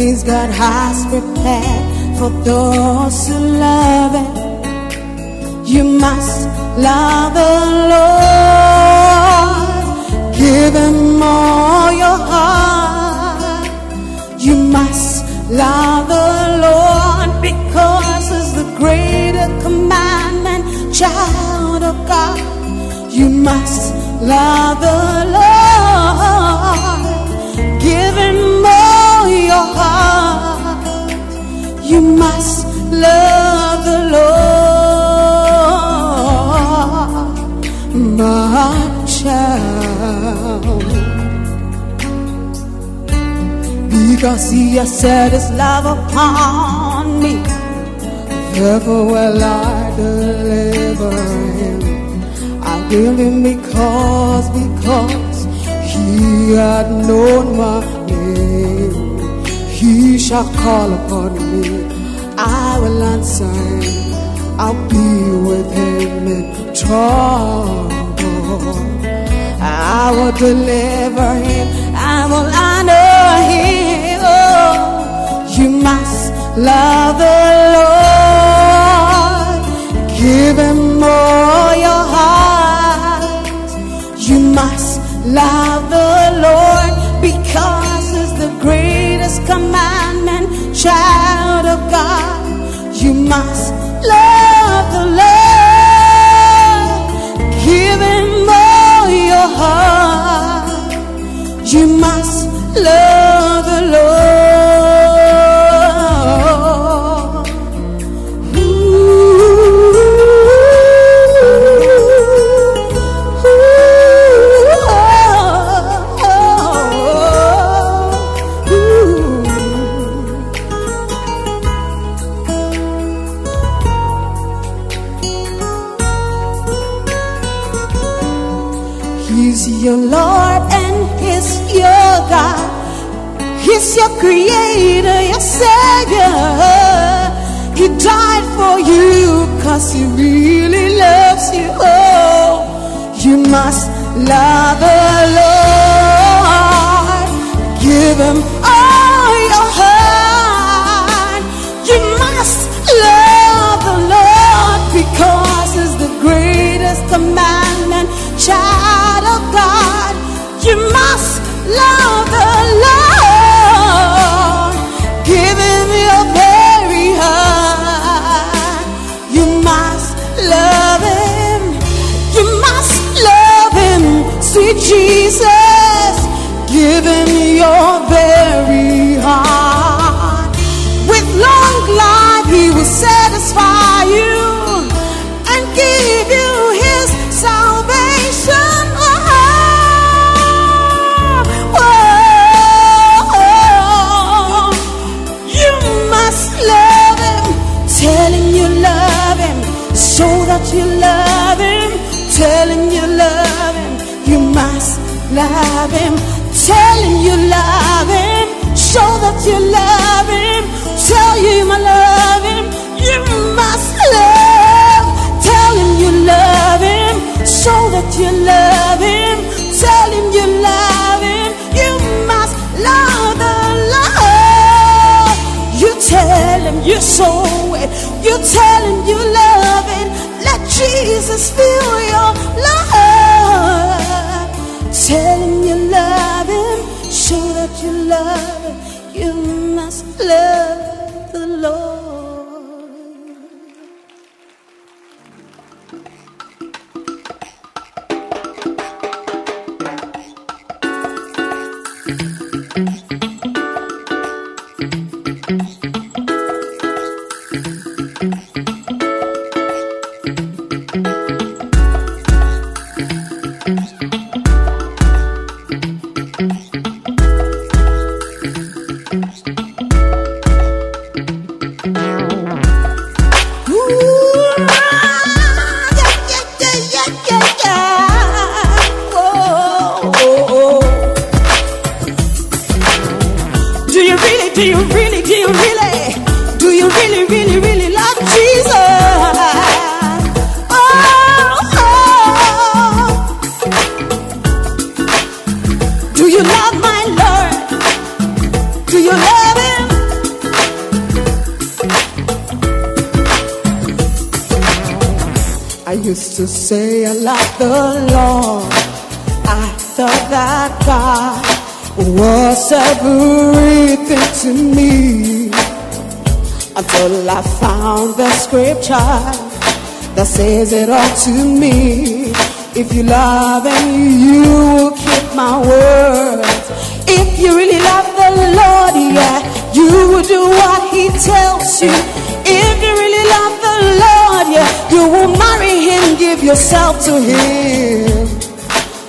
Things God has prepared for those who love Him. You must love the Lord. Give Him all your heart. You must love the Lord because it's the greater commandment, child of God. You must love the Lord. Give Him your heart. You must love the Lord, my child. Because He has set His love upon me, therefore will I deliver Him. I will Him because, because He had known my shall call upon me. I will answer him. I'll be with him in trouble. I will deliver him. I will honor him. Oh, you must love the Lord. Give him all your heart. You must love the Lord because it's the greatest commandment, child of God. You must love the Lord. Give him all your heart. You must love He's your creator, your savior. He died for you cause he really loves you. Oh, you must love the Lord. Give him you love him. Tell him I love him. You must love. Tell him you love him. Show that you love him. Tell him you love him. You must love the Lord. You tell him you show it. You tell him you love it. Let Jesus feel your love. Tell him you love him. Show that you love him. You must love says it all to me. If you love him, you will keep my words. If you really love the Lord, yeah, you will do what he tells you. If you really love the Lord, yeah, you will marry him, give yourself to him.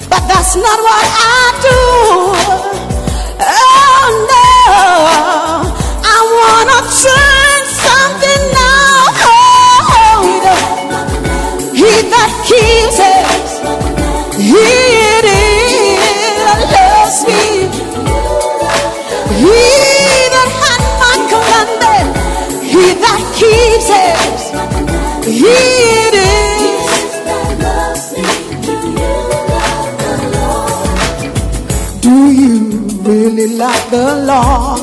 But that's not what I do. Oh no, I wanna turn really love the Lord?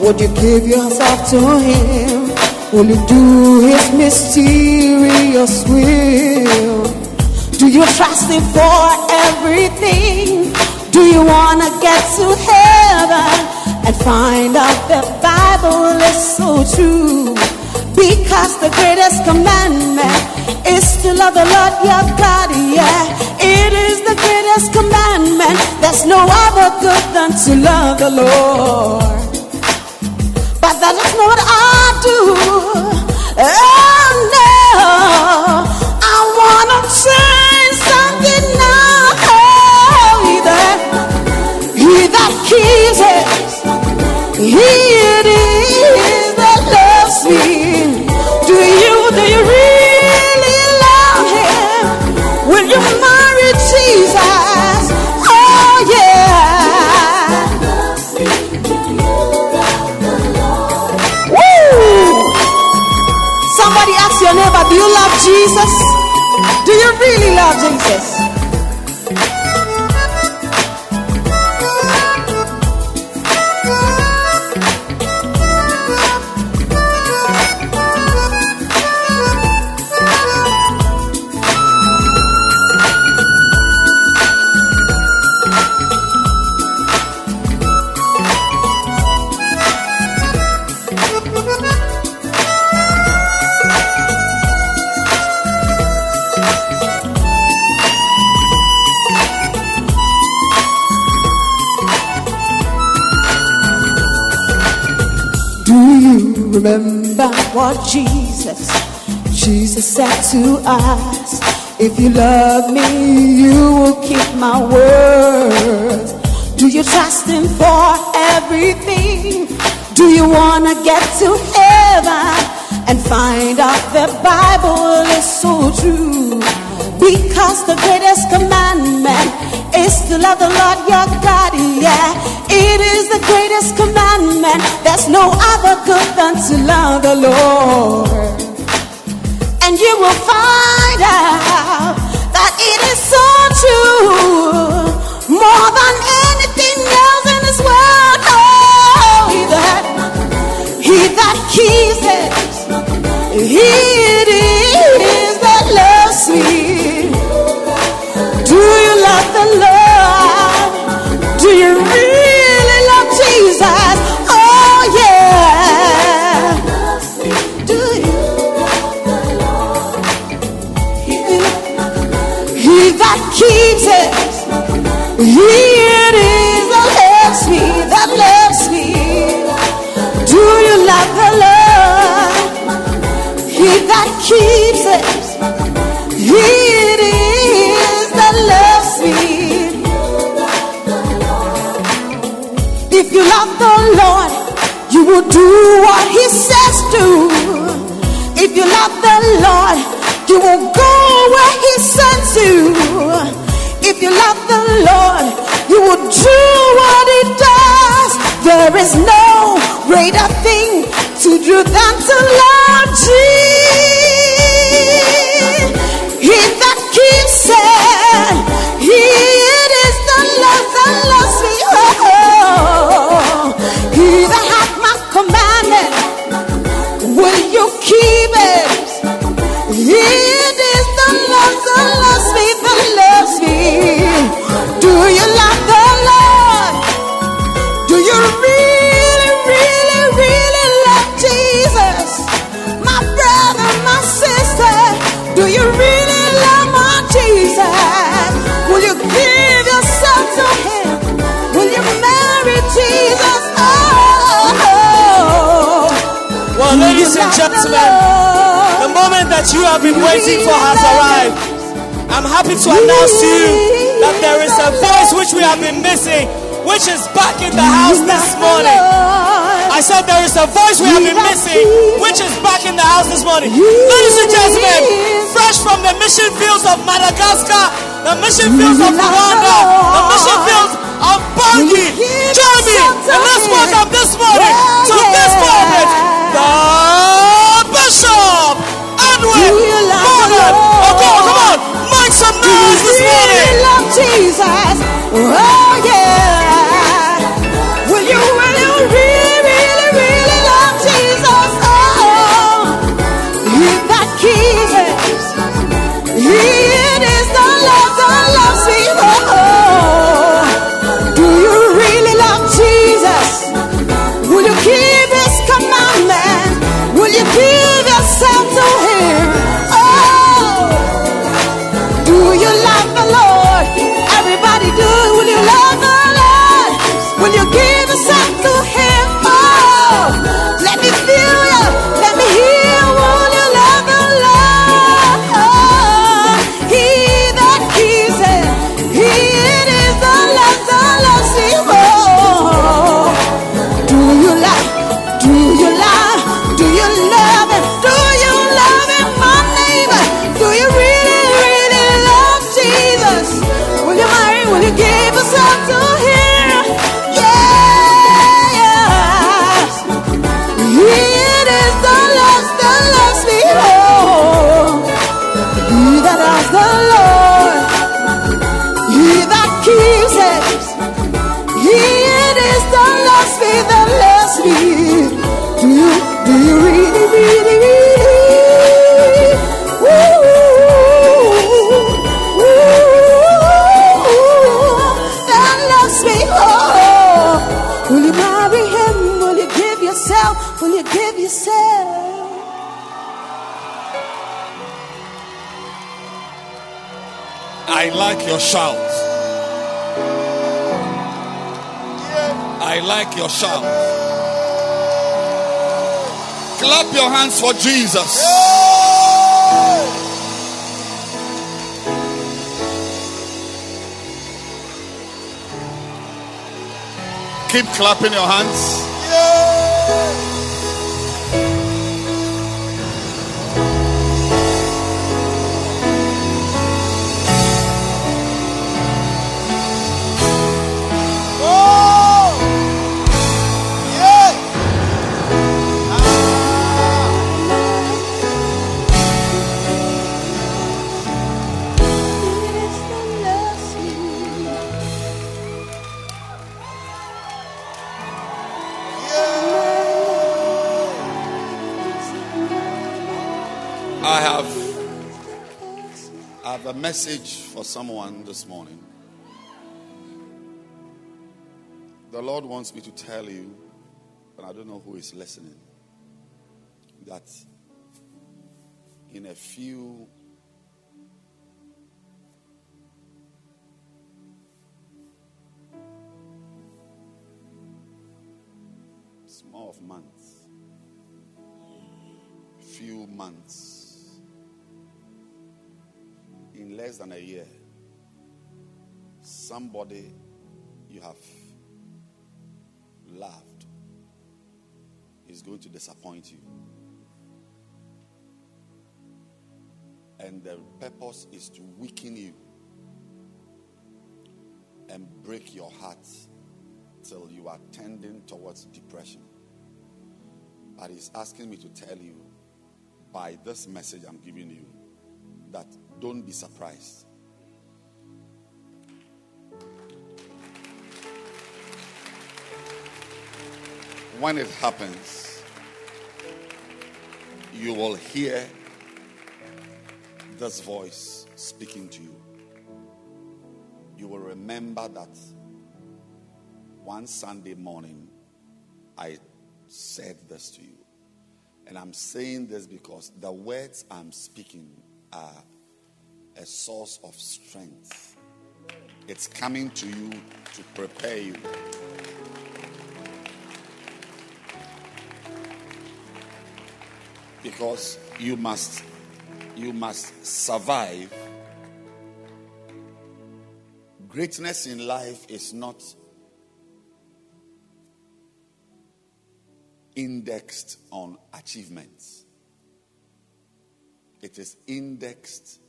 Would you give yourself to Him? Will you do His mysterious will? Do you trust Him for everything? Do you want to get to heaven and find out the Bible is so true? Because the greatest commandment is to love the Lord your God, yeah. It is the greatest commandment. There's no other good than to love the Lord. But that is not what I do. Oh no, I wanna change something now. He that, he that keeps it, he do you love Jesus? Do you really love Jesus? What Jesus, Jesus said to us? If you love me, you will keep my word. Do you trust him for everything? Do you wanna get to heaven and find out the Bible is so true. Because the greatest commandment is to love the Lord your God. Yeah, it is the greatest commandment. There's no other good than to love the Lord. And you will find out that it is so true. More than anything else in this world. Keeps it, he it is that loves me, that loves me. Do you love the Lord? He that keeps it, he it is that loves me. If you love the Lord, you will do what He says to. If you love the Lord, you will go where He sends you. If you love the Lord, you will do what He does. There is no greater thing to do than to love Jesus. Gentlemen, the moment that you have been waiting for has arrived. I'm happy to announce to you that there is a voice which we have been missing, which is back in the house this morning. I said there is a voice we have been missing, which is back in the house this morning. Ladies and gentlemen, fresh from the mission fields of Madagascar, the mission fields of Rwanda, the mission fields of Bangui, me and let's welcome this morning to this moment, the Bishop Edwin Morgan. Oh, come on, come on, make some noise this morning. love Jesus? Oh yeah. Like your shout. Clap your hands for Jesus. Keep clapping your hands. Message for someone this morning. The Lord wants me to tell you, and I don't know who is listening, that in a few small of months, few months, in less than a year, somebody you have loved is going to disappoint you. And the purpose is to weaken you and break your heart till you are tending towards depression. But he's asking me to tell you by this message I'm giving you that don't be surprised. When it happens, you will hear this voice speaking to you. You will remember that one Sunday morning I said this to you. And I'm saying this because the words I'm speaking are a source of strength. It's coming to you to prepare you. Because you must you must survive. Greatness in life is not indexed on achievements, it is indexed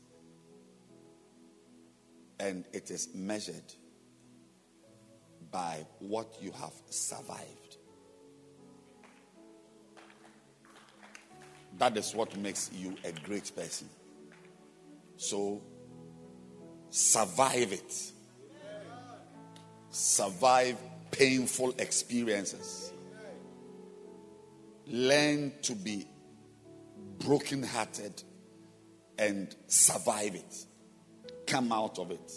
and it is measured by what you have survived. That is what makes you a great person. So, survive it. Survive painful experiences. Learn to be brokenhearted and survive it. Come out of it.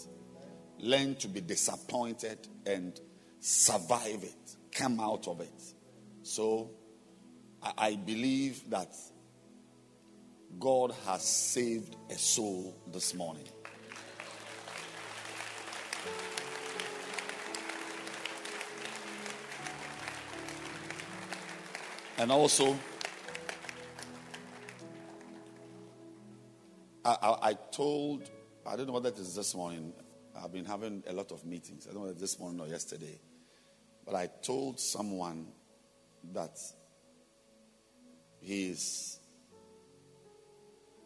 Learn to be disappointed and survive it. Come out of it. So, I, I believe that God has saved a soul this morning. And also, I, I, I, told, I don't know whether it is this morning, I've been having a lot of meetings. I don't know whether this morning or yesterday. But I told someone that he is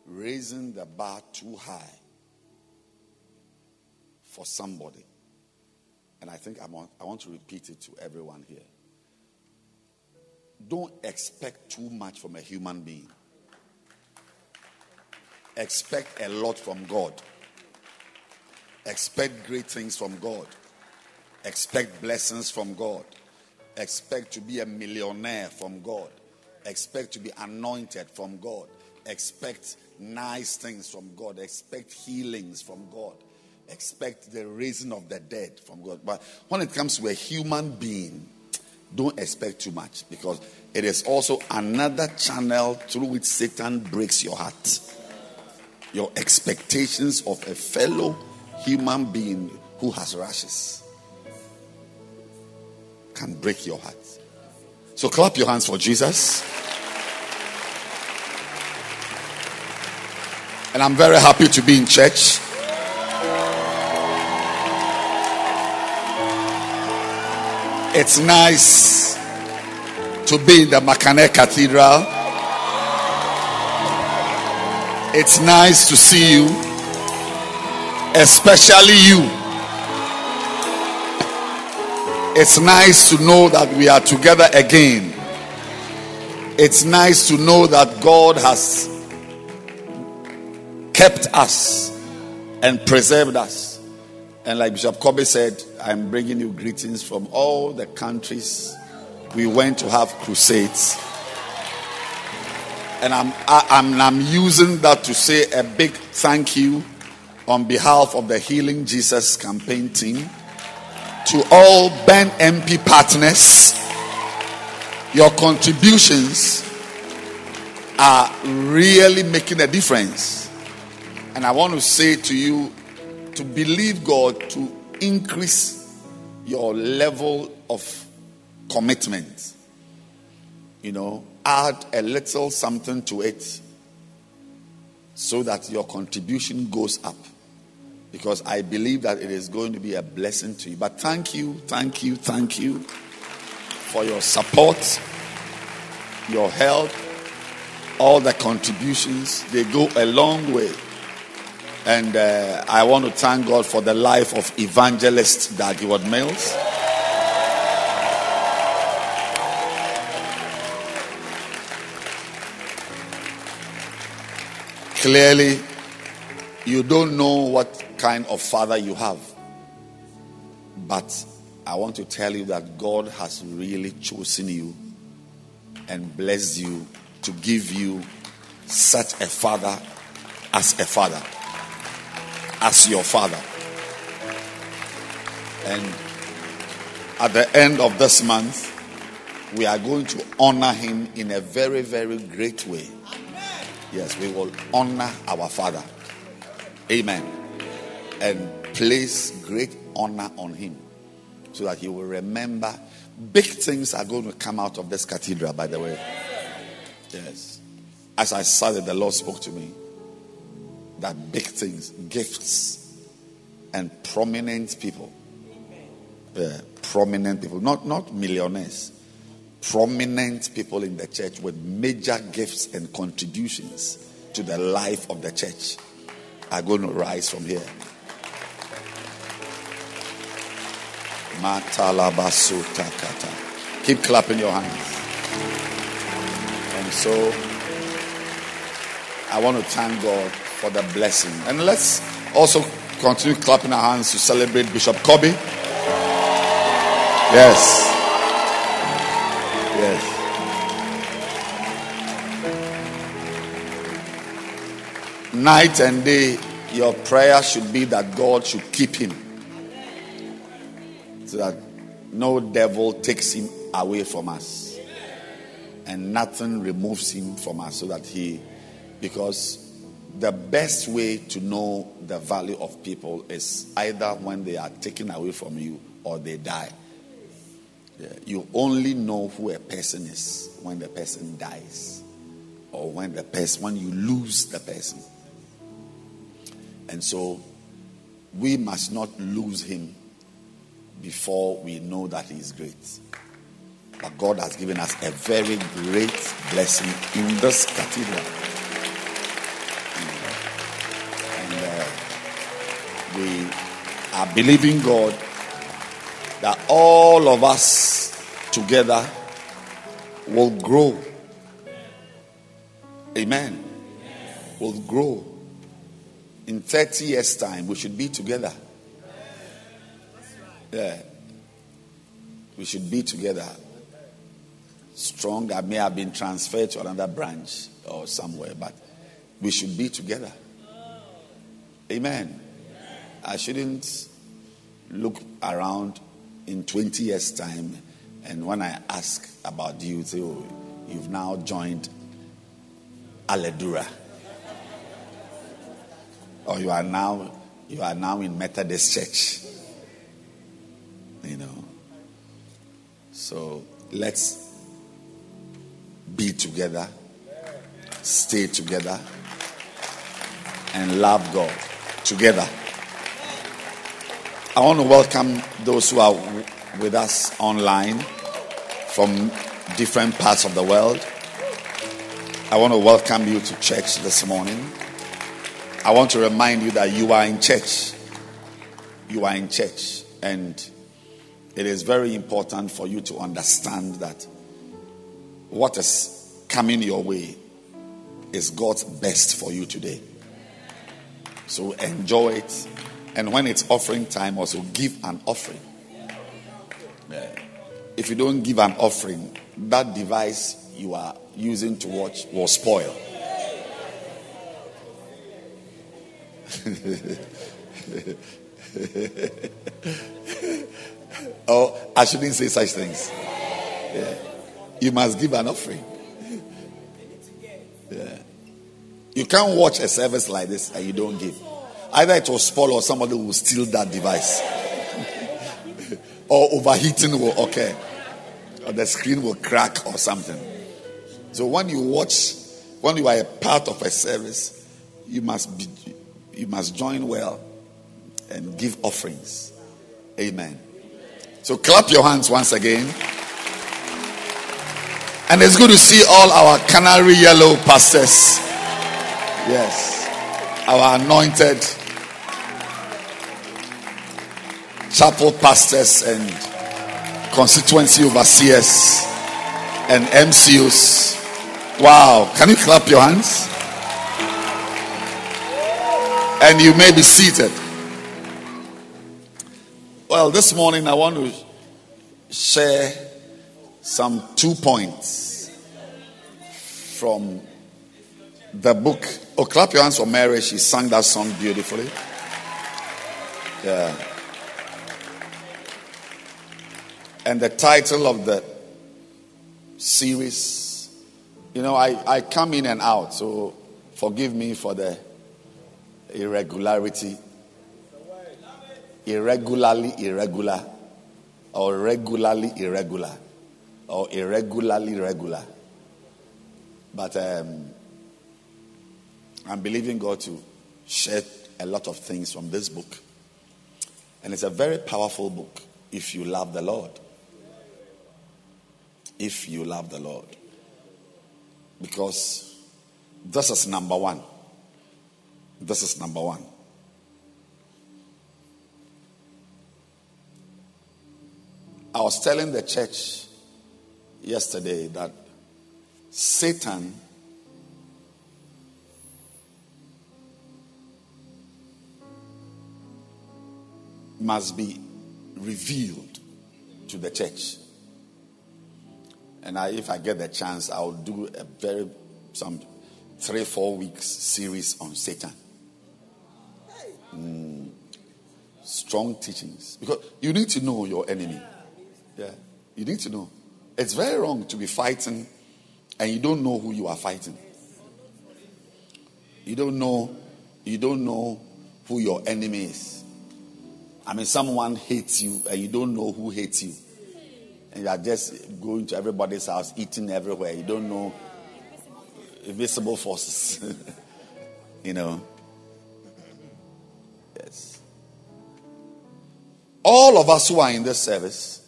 raising the bar too high for somebody. And I think I want, I want to repeat it to everyone here. Don't expect too much from a human being. Expect a lot from God. Expect great things from God. Expect blessings from God. Expect to be a millionaire from God. Expect to be anointed from God. Expect nice things from God. Expect healings from God. Expect the raising of the dead from God. But when it comes to a human being, don't expect too much because it is also another channel through which Satan breaks your heart. Your expectations of a fellow human being who has rashes can break your heart. So clap your hands for Jesus. And I'm very happy to be in church. It's nice to be in the Makane Cathedral. It's nice to see you, especially you. It's nice to know that we are together again. It's nice to know that God has kept us and preserved us. And like Bishop Kobe said, I'm bringing you greetings from all the countries we went to have crusades. And I'm, I, I'm, I'm using that to say a big thank you on behalf of the Healing Jesus campaign team to all Ben MP partners. Your contributions are really making a difference. And I want to say to you to believe God to increase your level of commitment. You know, add a little something to it so that your contribution goes up. Because I believe that it is going to be a blessing to you. But thank you, thank you, thank you for your support, your help, all the contributions. They go a long way. And uh, I want to thank God for the life of evangelist Dag Mills. Clearly, you don't know what kind of father you have. But I want to tell you that God has really chosen you and blessed you to give you such a father as a father, as your father. And at the end of this month, we are going to honor him in a very, very great way. Yes, we will honor our Father. Amen. And place great honor on him so that he will remember. Big things are going to come out of this cathedral, by the way. Yes. As I said it, the Lord spoke to me that big things, gifts, and prominent people. Uh, prominent people, not, not millionaires prominent people in the church with major gifts and contributions to the life of the church are going to rise from here. Keep clapping your hands. And so I want to thank God for the blessing. And let's also continue clapping our hands to celebrate Bishop Kobe. Yes. Yes. Night and day, your prayer should be that God should keep him. So that no devil takes him away from us. And nothing removes him from us. So that he, because the best way to know the value of people is either when they are taken away from you or they die. You only know who a person is when the person dies or when the person when you lose the person. And so we must not lose him before we know that he is great. But God has given us a very great blessing in this cathedral. And uh, we are believing God that all of us together will grow. Amen. Will grow. In 30 years' time, we should be together. Yeah. We should be together. Strong. I may have been transferred to another branch or somewhere, but we should be together. Amen. I shouldn't look around in 20 years' time, and when I ask about you, say, oh, you've now joined Aladura. Or you are now you are now in Methodist Church. You know. So let's be together, stay together, and love God together. I want to welcome those who are with us online from different parts of the world. I want to welcome you to church this morning. I want to remind you that you are in church. You are in church. And it is very important for you to understand that what is coming your way is God's best for you today. So enjoy it and when it's offering time, also give an offering. If you don't give an offering, that device you are using to watch will spoil. oh, I shouldn't say such things. Yeah. You must give an offering. Yeah. You can't watch a service like this and you don't give. Either it will spoil or somebody will steal that device. or overheating will occur. Or the screen will crack or something. So when you watch, when you are a part of a service, you must be you must join well and give offerings. Amen. So clap your hands once again. And it's good to see all our canary yellow pastors. Yes. Our anointed chapel pastors and constituency overseers and MCUs. Wow. Can you clap your hands? And you may be seated. Well, this morning I want to share some two points from the book. Oh, clap your hands for Mary. She sang that song beautifully. Yeah. And the title of the series, you know, I, I come in and out, so forgive me for the irregularity. Irregularly irregular, or regularly irregular, or irregularly regular. But um, I'm believing God to share a lot of things from this book. And it's a very powerful book if you love the Lord. If you love the Lord. Because this is number one. This is number one. I was telling the church yesterday that Satan must be revealed to the church. And I, if I get the chance, I'll do a very some three, four weeks series on Satan. Mm, strong teachings. Because you need to know your enemy. Yeah. You need to know. It's very wrong to be fighting and you don't know who you are fighting. You don't know, you don't know who your enemy is. I mean, someone hates you and you don't know who hates you. And you are just going to everybody's house, eating everywhere. You don't know invisible forces. you know. Yes. All of us who are in this service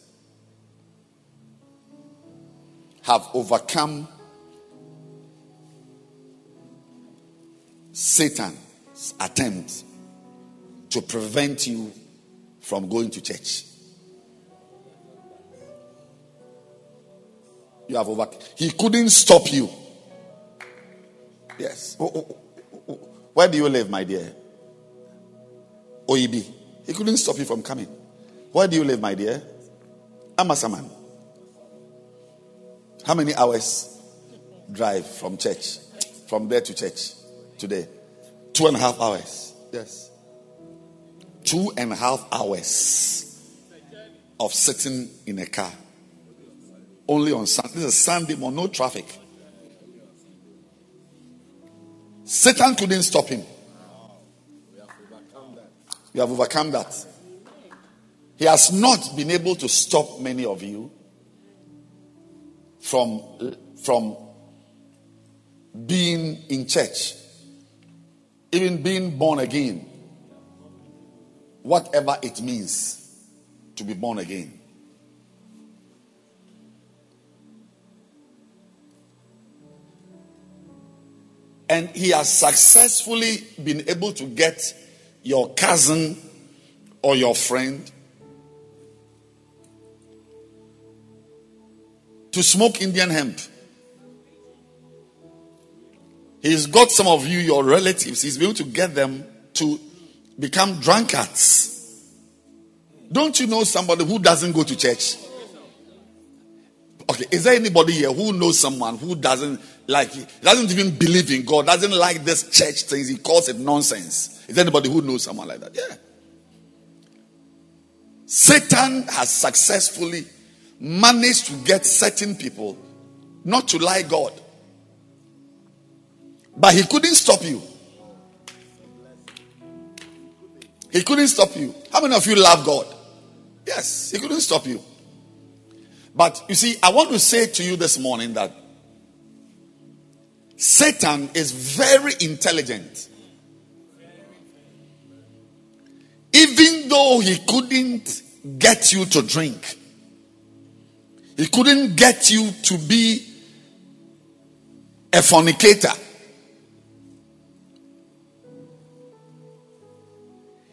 have overcome Satan's attempt to prevent you from going to church. You have over. He couldn't stop you. Yes. Oh oh, oh, oh, oh, Where do you live, my dear? Oyibi. He couldn't stop you from coming. Where do you live, my dear? Amasaman. How many hours drive from church? From there to church today? Two and a half hours. Yes. Two and a half hours of sitting in a car. Only on Sunday. This is Sunday morning, no traffic. Satan couldn't stop him. We have overcome that. You have overcome that. He has not been able to stop many of you from, from being in church, even being born again, whatever it means to be born again. And he has successfully been able to get your cousin or your friend to smoke Indian hemp. He's got some of you, your relatives, he's able to get them to become drunkards. Don't you know somebody who doesn't go to church? Okay, is there anybody here who knows someone who doesn't like doesn't even believe in God, doesn't like this church things, he calls it nonsense? Is there anybody who knows someone like that? Yeah. Satan has successfully managed to get certain people not to lie God. But he couldn't stop you. He couldn't stop you. How many of you love God? Yes, he couldn't stop you. But you see, I want to say to you this morning that Satan is very intelligent. Even though he couldn't get you to drink, he couldn't get you to be a fornicator.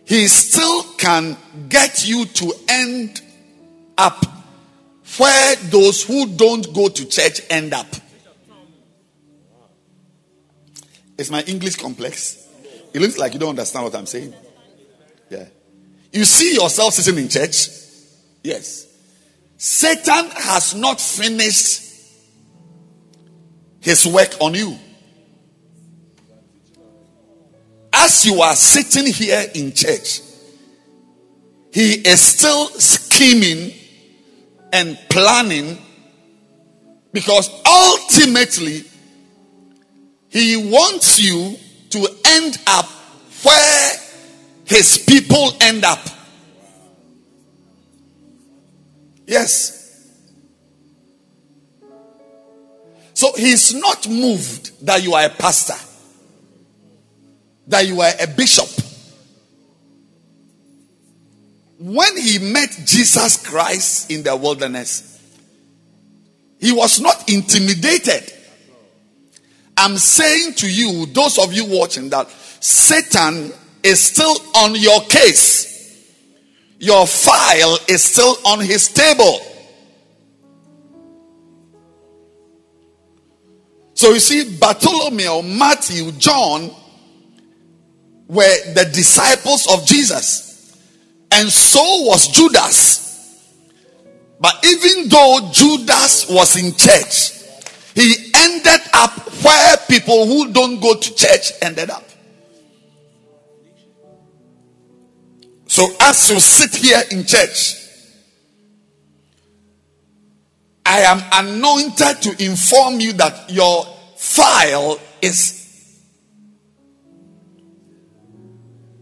He still can get you to end up where those who don't go to church end up. Is my English complex? It looks like you don't understand what I'm saying. Yeah. You see yourself sitting in church? Yes. Satan has not finished his work on you. As you are sitting here in church, he is still scheming and planning because ultimately he wants you to end up where his people end up. Yes. So he's not moved that you are a pastor, that you are a bishop. When he met Jesus Christ in the wilderness, he was not intimidated. I'm saying to you, those of you watching, that Satan is still on your case your file is still on his table. So you see, Bartholomew, Matthew, John were the disciples of Jesus, and so was Judas. But even though Judas was in church, he ended up where people who don't go to church ended up. So as you sit here in church, I am anointed to inform you that your file is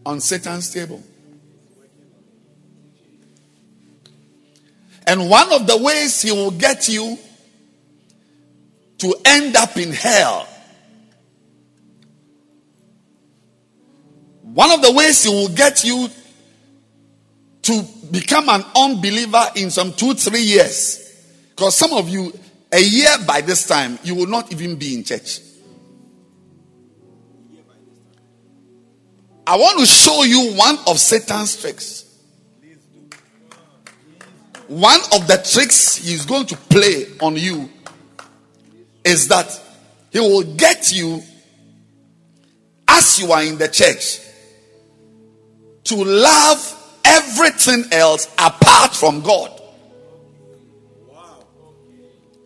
on Satan's table. And one of the ways he will get you to end up in hell, one of the ways he will get you to become an unbeliever in some two, three years. Because some of you, a year by this time, you will not even be in church. I want to show you one of Satan's tricks. One of the tricks he's going to play on you is that he will get you as you are in the church to love everything else apart from God.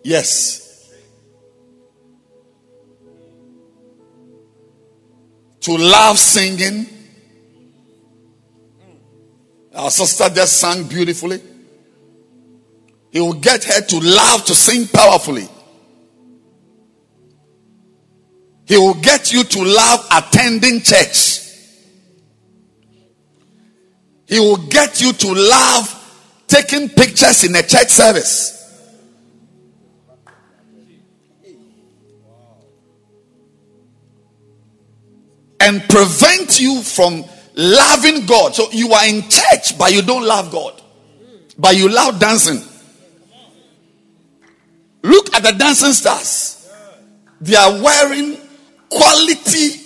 Yes. To love singing. Our sister just sang beautifully. He will get her to love to sing powerfully. He will get you to love attending church. He will get you to love taking pictures in a church service. And prevent you from loving God. So you are in church, but you don't love God. But you love dancing. Look at the dancing stars. They are wearing quality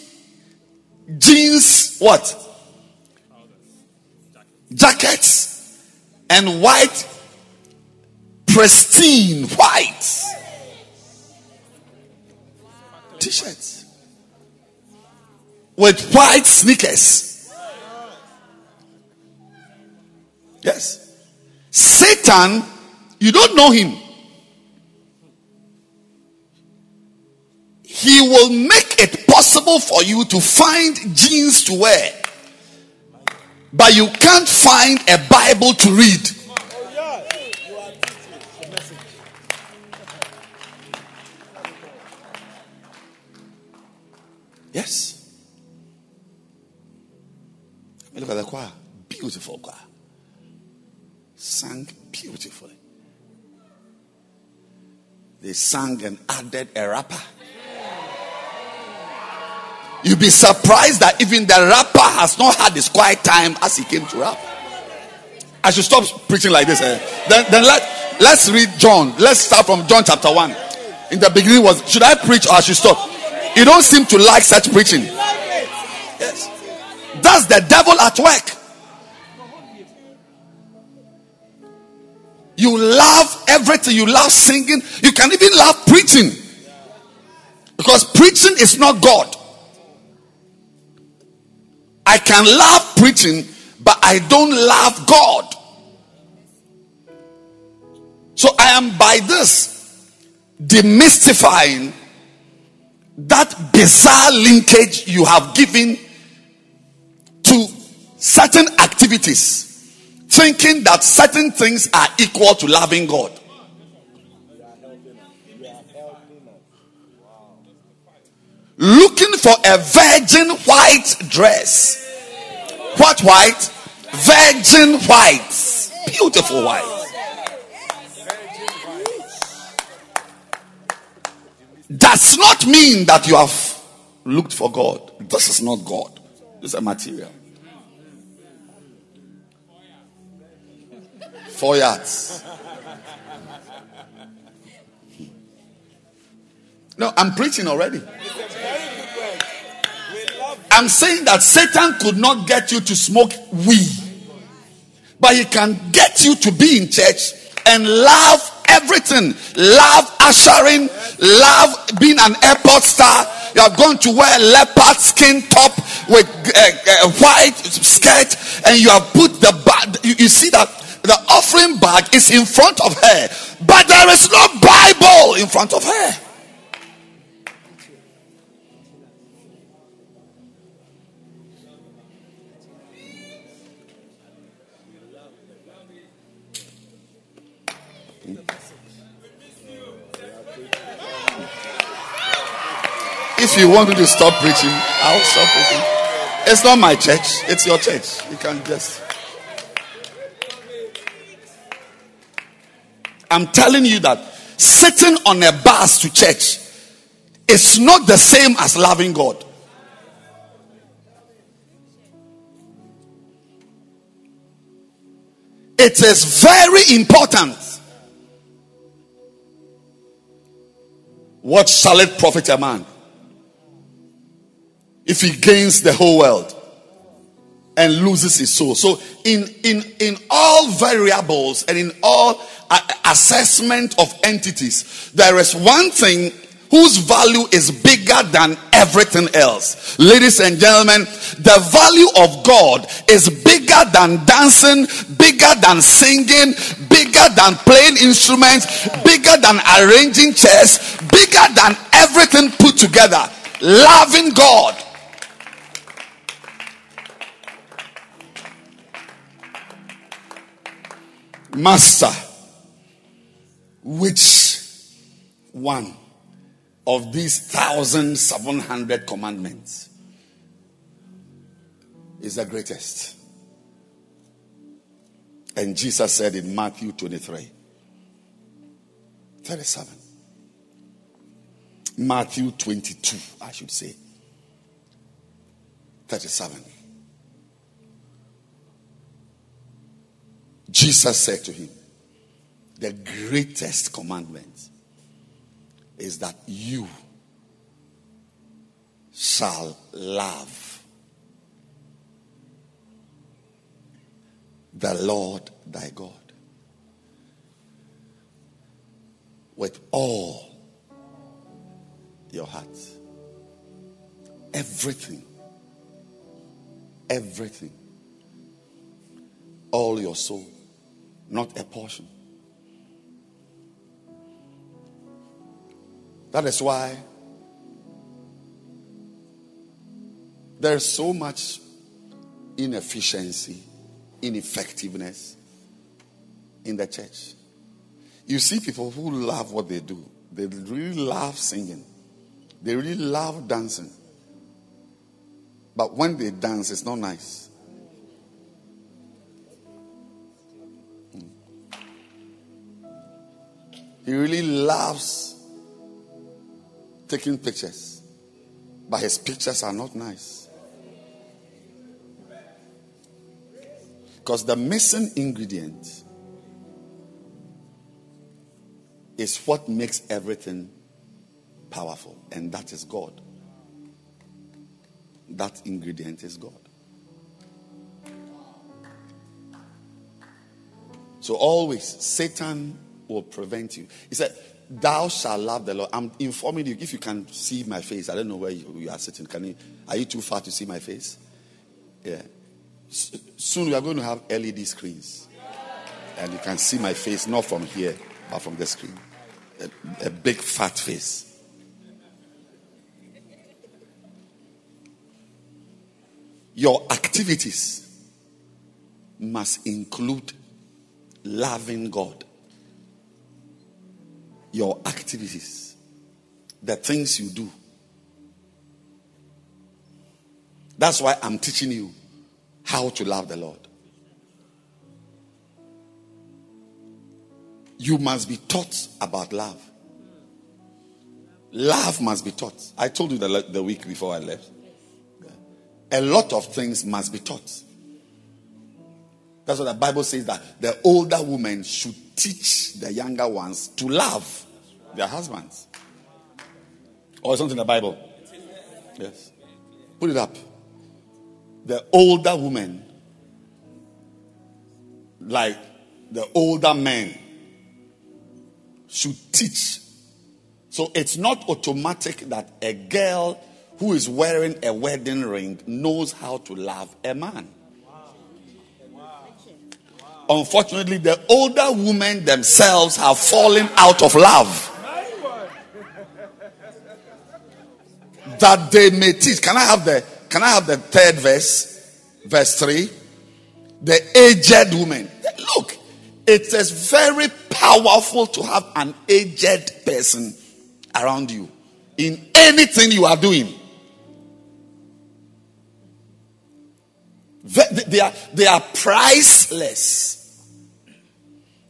jeans, what? jackets and white, pristine white t shirts with white sneakers. Yes. Satan, you don't know him. He will make it possible for you to find jeans to wear but you can't find a Bible to read. Yes. Look at the choir. Beautiful choir. Sang beautifully. They sang and added a rapper. You'll be surprised that even the rapper has not had his quiet time as he came to rap. I should stop preaching like this. Eh? Then, then let, let's read John. Let's start from John chapter 1. In the beginning was, should I preach or I should stop? You don't seem to like such preaching. Yes. That's the devil at work. You love everything. You love singing. You can even love preaching. Because preaching is not God. I can love preaching, but I don't love God. So I am by this demystifying that bizarre linkage you have given to certain activities thinking that certain things are equal to loving God. Looking for a virgin white dress. What white? Virgin white. Beautiful white. Does not mean that you have looked for God. This is not God. This is a material. Four yards. No, I'm preaching already. I'm saying that Satan could not get you to smoke weed, but he can get you to be in church and love everything. Love ushering, love being an airport star. You are going to wear leopard skin top with a, uh, a uh, white skirt, and you have put the bag. You, you see that the offering bag is in front of her, but there is no Bible in front of her. If you want me to stop preaching, I'll stop preaching. It's not my church, it's your church. You can just. I'm telling you that sitting on a bus to church is not the same as loving God. It is very important. What shall it profit a man if he gains the whole world and loses his soul? So, in in in all variables and in all assessment of entities, there is one thing whose value is bigger than everything else. Ladies and gentlemen, the value of God is bigger than dancing, bigger than singing, bigger than playing instruments, bigger than arranging chairs, bigger than everything put together. Loving God. Master which one of these 1,700 commandments is the greatest? And Jesus said in Matthew 23 37. Matthew 22, I should say. 37. Jesus said to him, the greatest commandment is that you shall love the Lord thy God with all your heart. Everything. Everything. All your soul. Not a portion. That is why There's so much inefficiency, ineffectiveness in the church. You see people who love what they do, they really love singing, they really love dancing. But when they dance, it's not nice. He really loves taking pictures, but his pictures are not nice. Because the missing ingredient is what makes everything powerful, and that is God. That ingredient is God. So always, Satan will prevent you. He said, Thou shalt love the Lord. I'm informing you. If you can see my face, I don't know where you, you are sitting. Can you? Are you too far to see my face? Yeah. S- soon we are going to have LED screens, and you can see my face not from here, but from the screen. A, a big fat face. Your activities must include loving God. Your activities, the things you do. That's why I'm teaching you how to love the Lord. You must be taught about love. Love must be taught. I told you the, the week before I left a lot of things must be taught. That's what the Bible says that the older woman should teach the younger ones to love their husbands. Or something in the Bible. Yes. Put it up. The older women, like the older men, should teach. So it's not automatic that a girl who is wearing a wedding ring knows how to love a man. Unfortunately, the older women themselves have fallen out of love. That they may teach. Can I have the can I have the third verse? Verse 3. The aged woman. Look, it is very powerful to have an aged person around you in anything you are doing. They are, they are priceless.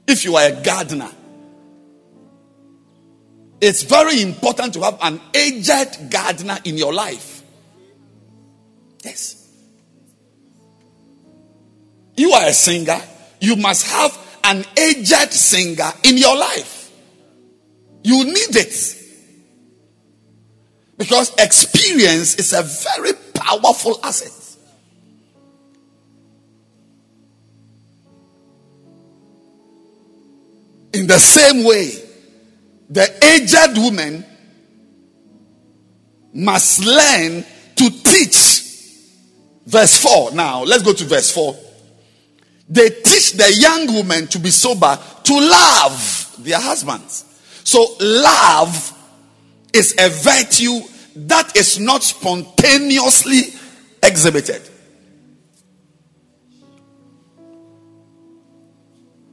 If you are a gardener, it's very important to have an aged gardener in your life. Yes. You are a singer, you must have an aged singer in your life. You need it. Because experience is a very powerful asset. In the same way, the aged woman must learn to teach. Verse 4. Now, let's go to verse 4. They teach the young women to be sober, to love their husbands. So, love is a virtue that is not spontaneously exhibited.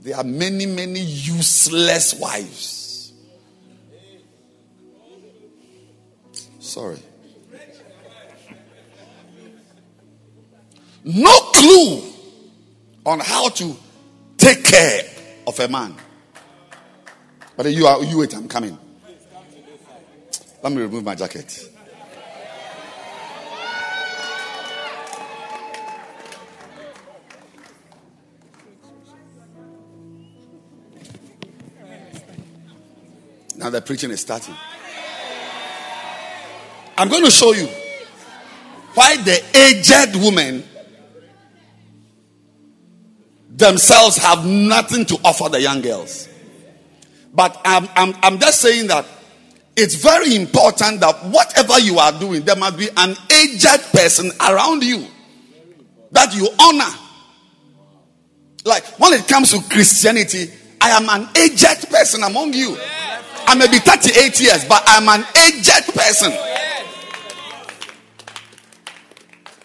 There are many, many useless wives. Sorry. No clue on how to take care of a man. But you are you wait, I'm coming. Let me remove my jacket. Now the preaching is starting. I'm going to show you why the aged women themselves have nothing to offer the young girls. But I'm, I'm, I'm just saying that it's very important that whatever you are doing, there must be an aged person around you that you honor. Like when it comes to Christianity, I am an aged person among you. I may be 38 years, but I'm an aged person.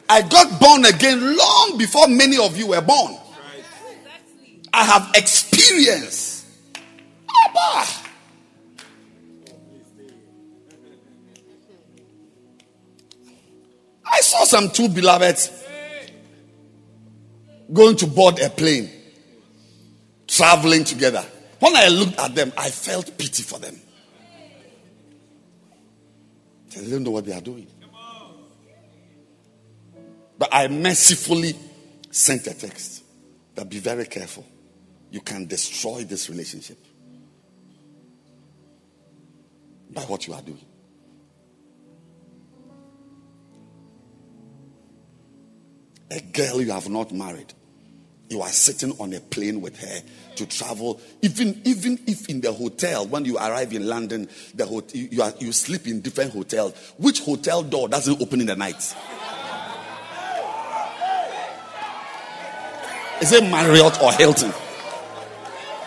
I got born again long before many of you were born. I have experience. Abba. I saw some two beloveds going to board a plane, traveling together. When I looked at them, I felt pity for them. They don't know what they are doing. But I mercifully sent a text that be very careful. You can destroy this relationship by what you are doing. A girl you have not married, you are sitting on a plane with her to travel. Even even if in the hotel when you arrive in London, the hotel, you are you sleep in different hotels. Which hotel door doesn't open in the night? Is it Marriott or Hilton?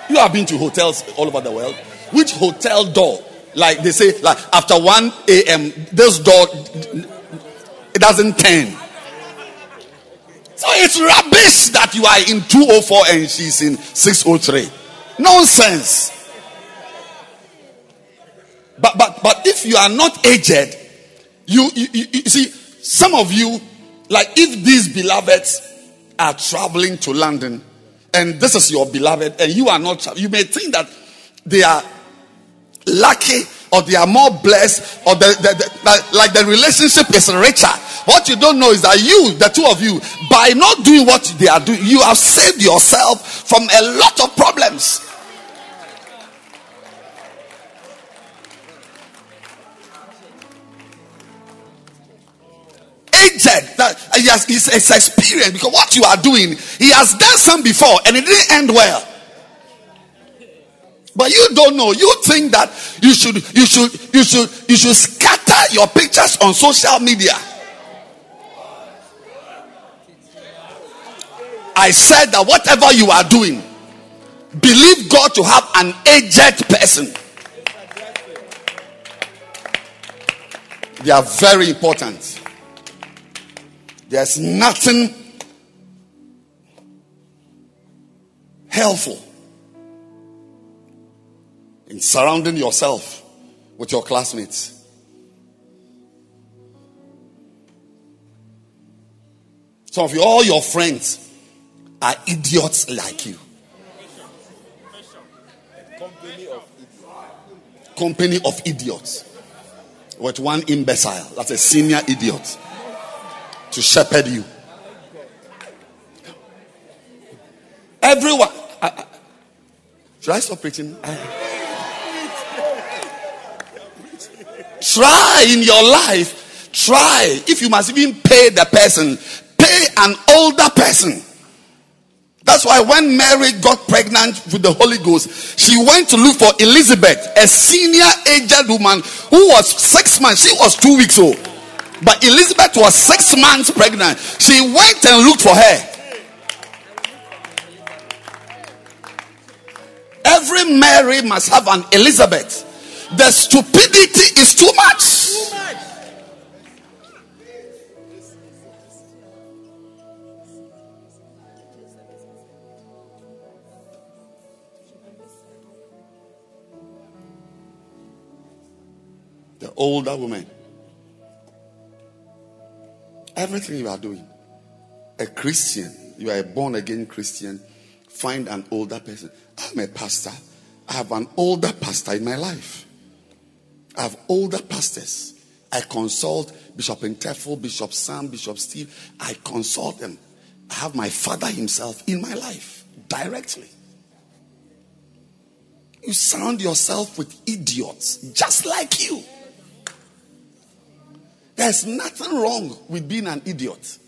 You have been to hotels all over the world. Which hotel door? Like they say, like after 1 a.m., this door it doesn't turn. So it's rubbish that you are in 204 and she's in 603. Nonsense. But but but if you are not aged, you, you, you, you see, some of you, like if these beloveds are traveling to London and this is your beloved and you are not, you may think that they are lucky or they are more blessed or the, the, the, like the relationship is richer. What you don't know is that you, the two of you, by not doing what they are doing, you have saved yourself from a lot of problems. agent that he has his, his experience because what you are doing he has done some before and it didn't end well but you don't know. You think that you should you should you should you should scatter your pictures on social media. I said that whatever you are doing believe god to have an aged person. They are very important. There's nothing helpful in surrounding yourself with your classmates. Some of you, all your friends are idiots like you. Company of idiots. With one imbecile. That's a senior idiot to shepherd you. Everyone. I, I, should I stop preaching? I, try in your life. Try. If you must even pay the person, pay an older person. That's why when Mary got pregnant with the Holy Ghost, she went to look for Elizabeth, a senior aged woman who was six months. She was two weeks old. But Elizabeth was six months pregnant. She went and looked for her. Every Mary must have an Elizabeth. The stupidity is too much. The older woman Everything you are doing, a Christian, you are a born again Christian, find an older person. I'm a pastor. I have an older pastor in my life. I have older pastors. I consult Bishop Intefel, Bishop Sam, Bishop Steve. I consult them. I have my father himself in my life directly. You surround yourself with idiots just like you. There's nothing wrong with being an idiot.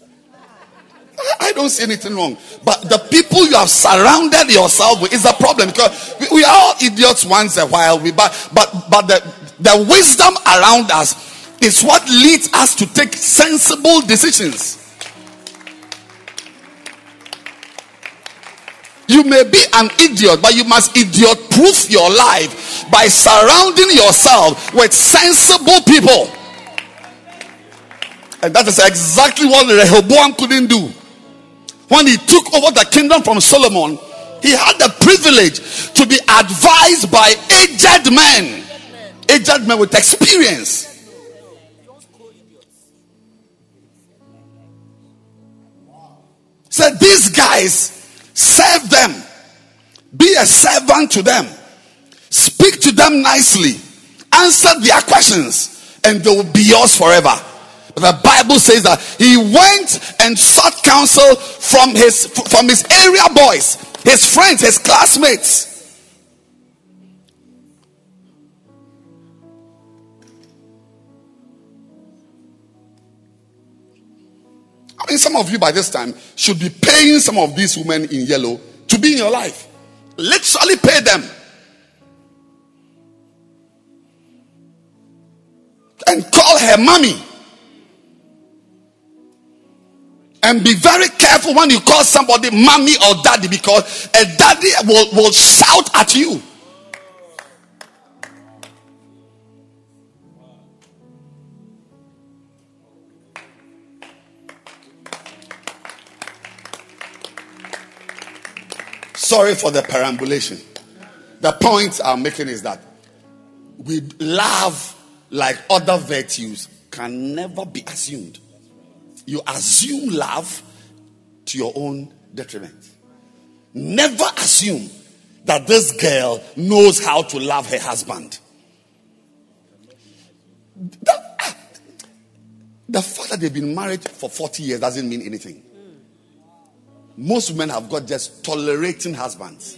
I don't see anything wrong. But the people you have surrounded yourself with is a problem because we, are all idiots once a while. We, but but, but the, the wisdom around us is what leads us to take sensible decisions. You may be an idiot, but you must idiot proof your life by surrounding yourself with sensible people. And that is exactly what Rehoboam couldn't do. When he took over the kingdom from Solomon, he had the privilege to be advised by aged men, aged men with experience. Said these guys serve them, be a servant to them, speak to them nicely, answer their questions, and they will be yours forever. But the Bible says that he went and sought counsel from his from his area boys, his friends, his classmates. Mean, some of you by this time should be paying some of these women in yellow to be in your life. Literally pay them. And call her mommy. And be very careful when you call somebody mommy or daddy because a daddy will, will shout at you. Sorry for the perambulation. The point I'm making is that we love like other virtues can never be assumed. You assume love to your own detriment. Never assume that this girl knows how to love her husband. The, ah, the fact that they've been married for 40 years doesn't mean anything. Most women have got just tolerating husbands.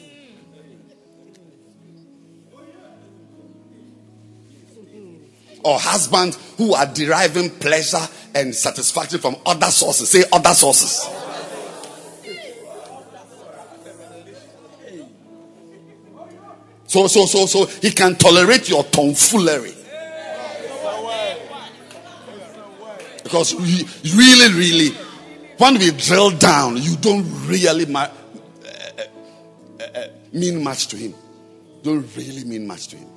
Or husbands who are deriving pleasure and satisfaction from other sources. Say other sources. So, so, so, so he can tolerate your tomfoolery. Because really, really, when we drill down, you don't really ma- uh, uh, uh, mean much to him. Don't really mean much to him.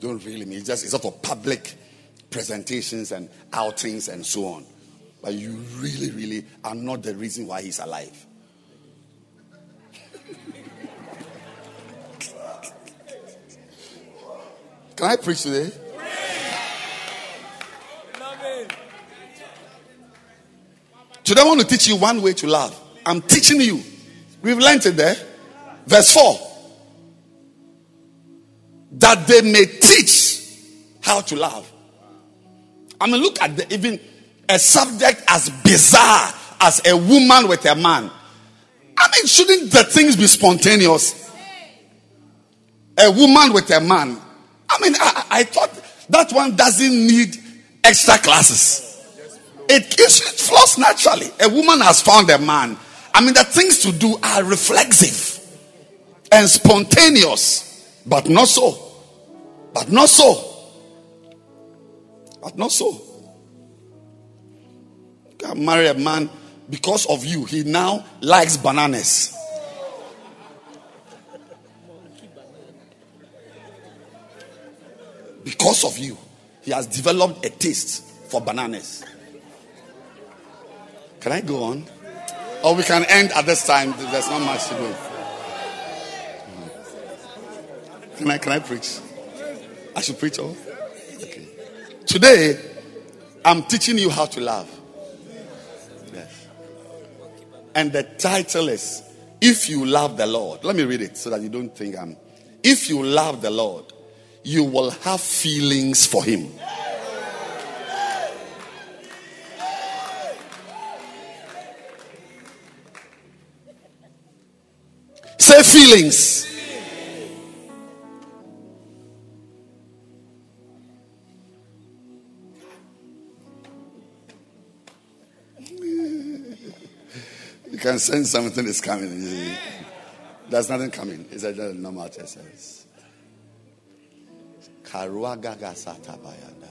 Don't really mean. It's just it's sort for public presentations and outings and so on. But you really, really are not the reason why he's alive. Can I preach today? Today I want to teach you one way to love. I'm teaching you. We've learned it there. Verse 4. That they may teach how to love. I mean, look at the, even a subject as bizarre as a woman with a man. I mean, shouldn't the things be spontaneous? A woman with a man. I mean, I, I thought that one doesn't need extra classes. It, it flows naturally. A woman has found a man. I mean, the things to do are reflexive and spontaneous, but not so. But not so. But not so. You can marry a man because of you. He now likes bananas. Because of you, he has developed a taste for bananas. Can I go on? Or we can end at this time. There's not much to do. Hmm. Can I can I preach? I should preach all? Okay. Today, I'm teaching you how to love. Yes. And the title is If You Love the Lord. Let me read it so that you don't think I'm. If you love the Lord, you will have feelings for Him. Say feelings. You can sense something is coming. There's nothing coming. It's a normal exercise. Karuagaga satabayanda.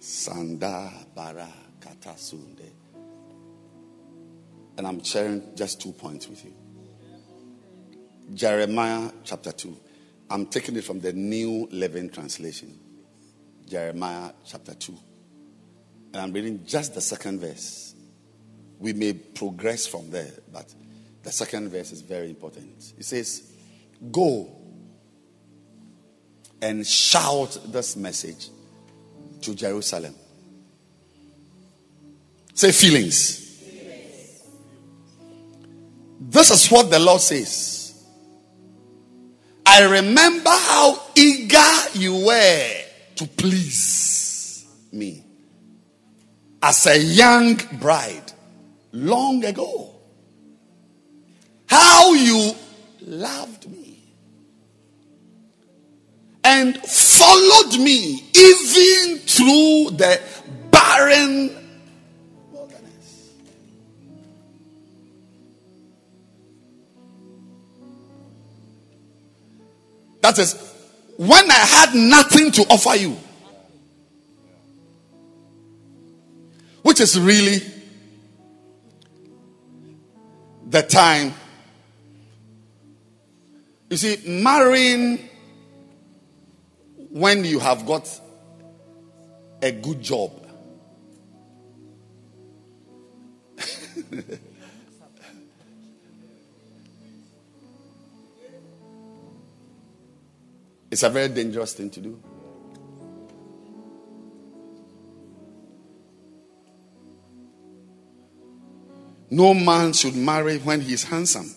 Sanda bara katasunde. And I'm sharing just two points with you. Jeremiah chapter 2. I'm taking it from the New Living Translation. Jeremiah chapter 2. And I'm reading just the second verse. We may progress from there, but the second verse is very important. It says, Go and shout this message to Jerusalem. Say feelings. This is what the Lord says. I remember how eager you were to please me as a young bride long ago. How you loved me and followed me even through the barren That is when I had nothing to offer you. Which is really the time. You see, marrying when you have got a good job. It's a very dangerous thing to do. No man should marry when he's handsome.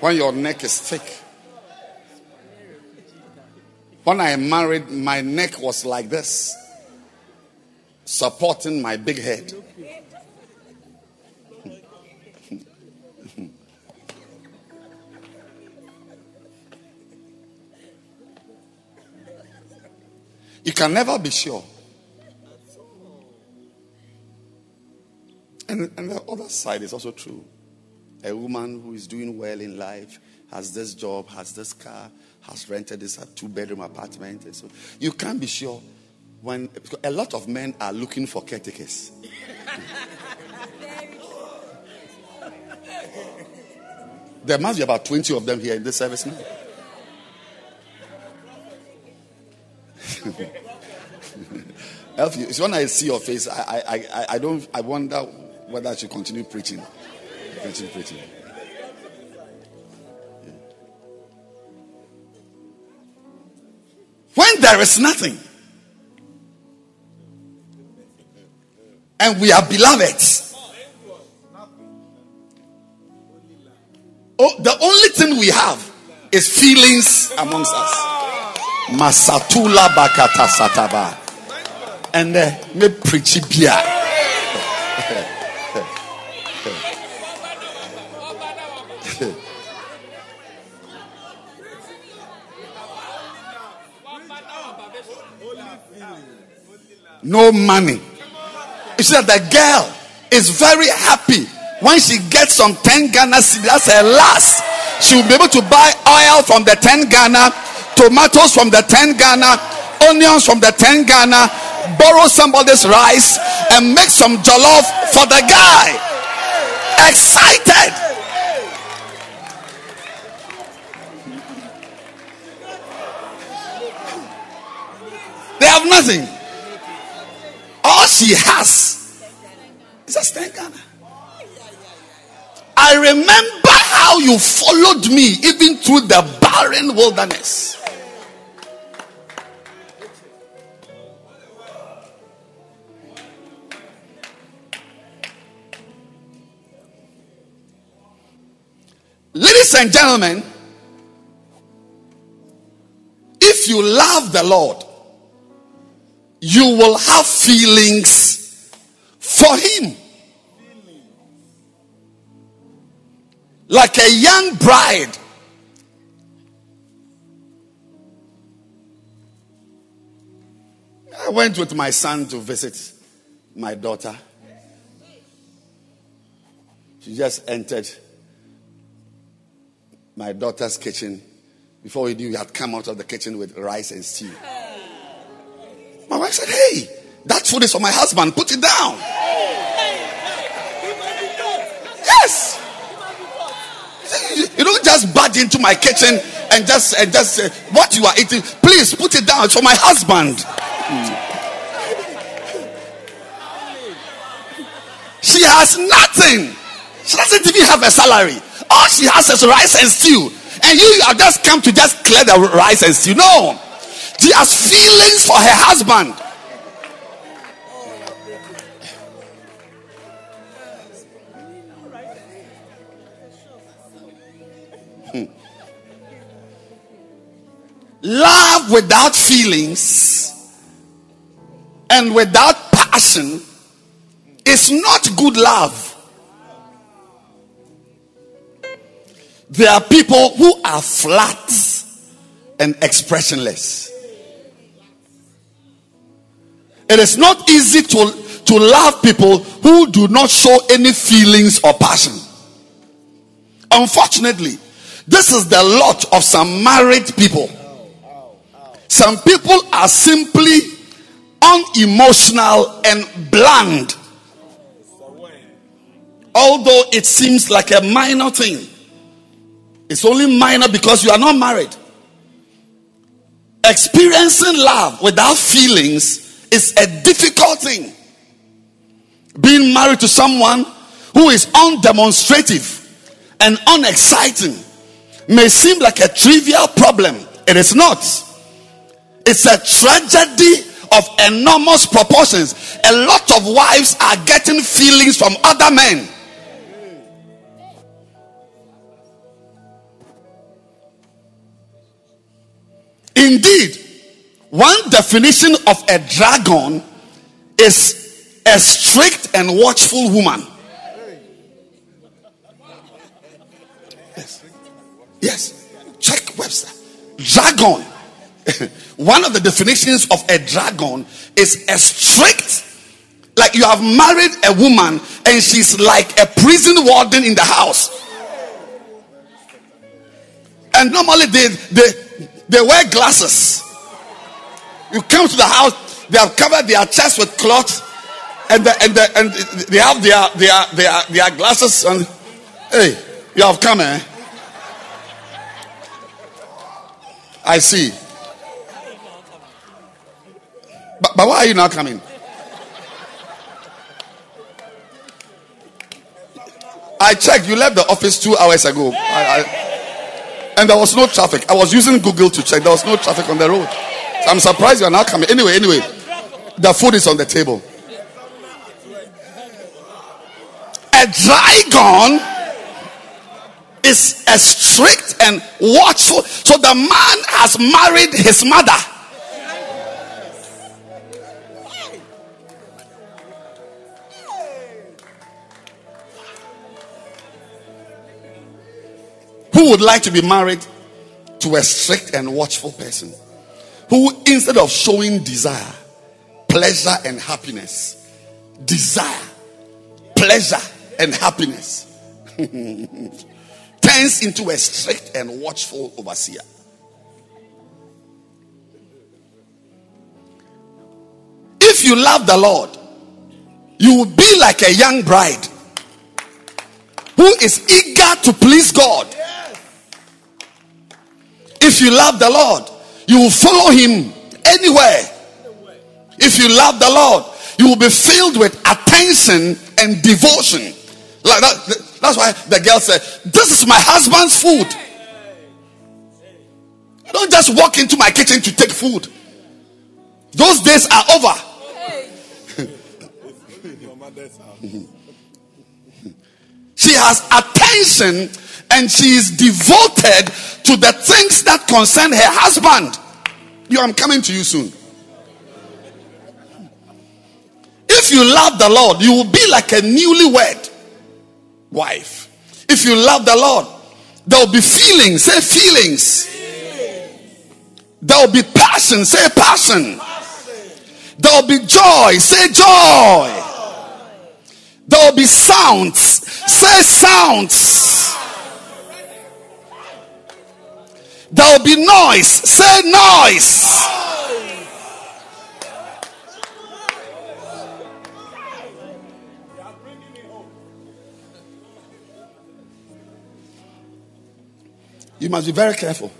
When your neck is thick. When I married, my neck was like this, supporting my big head. You can never be sure. And, and the other side is also true. A woman who is doing well in life, has this job, has this car, has rented this two bedroom apartment. And so you can't be sure when a lot of men are looking for caretakers. there must be about 20 of them here in this service now. Elfie, it's when I see your face, I, I, I, I don't, I wonder whether I should continue preaching. Continue preaching. Yeah. When there is nothing, and we are beloved. Oh, the only thing we have is feelings amongst us. Masatula bakata sataba. And me preach bia. no money. You see that the girl is very happy when she gets some 10 Ghana cedis. That's her last. She will be able to buy oil from the 10 Ghana tomatoes from the 10 Ghana, onions from the 10 Ghana, borrow somebody's rice and make some jollof for the guy. Excited. They have nothing. All she has is a 10 Ghana. I remember how you followed me even through the barren wilderness. Ladies and gentlemen, if you love the Lord, you will have feelings for Him. Like a young bride. I went with my son to visit my daughter. She just entered my daughter's kitchen. Before we knew, we had come out of the kitchen with rice and stew. My wife said, Hey, that food is for my husband. Put it down. Yes. You don't just barge into my kitchen and just and just what you are eating. Please put it down. It's for my husband. She has nothing. She doesn't even have a salary. All she has is rice and stew. And you, you have just come to just clear the rice and stew. No. She has feelings for her husband. Hmm. Love without feelings and without passion is not good love. There are people who are flat and expressionless. It is not easy to, to love people who do not show any feelings or passion. Unfortunately, this is the lot of some married people. Some people are simply unemotional and bland. Although it seems like a minor thing. It's only minor because you are not married. Experiencing love without feelings is a difficult thing. Being married to someone who is undemonstrative and unexciting may seem like a trivial problem. It is not. It's a tragedy of enormous proportions. A lot of wives are getting feelings from other men Indeed, one definition of a dragon is a strict and watchful woman. Yes. Yes. Check Webster. Dragon. one of the definitions of a dragon is a strict, like you have married a woman and she's like a prison warden in the house. And normally they, they, they wear glasses. You come to the house, they have covered their chest with cloth, and the, and the, and they have their their their their glasses. And hey, you have come, eh? I see. But, but why are you not coming? I checked. You left the office two hours ago. I, I, and there was no traffic. I was using Google to check. There was no traffic on the road. So I'm surprised you are not coming. Anyway, anyway, the food is on the table. A dragon is a strict and watchful. So the man has married his mother. Who would like to be married to a strict and watchful person? Who, instead of showing desire, pleasure, and happiness, desire, pleasure, and happiness, turns into a strict and watchful overseer. If you love the Lord, you will be like a young bride who is eager to please God if you love the Lord, you will follow him anywhere. If you love the Lord, you will be filled with attention and devotion. Like that, that's why the girl said, This is my husband's food. Don't just walk into my kitchen to take food. Those days are over. she has attention and she is devoted to the things that concern her husband. You, I'm coming to you soon. If you love the Lord, you will be like a newlywed wife. If you love the Lord, there will be feelings. Say feelings. There will be passion. Say passion. There will be joy. Say joy. There will be sounds. Say sounds. There will be noise. Say noise. You must be very careful.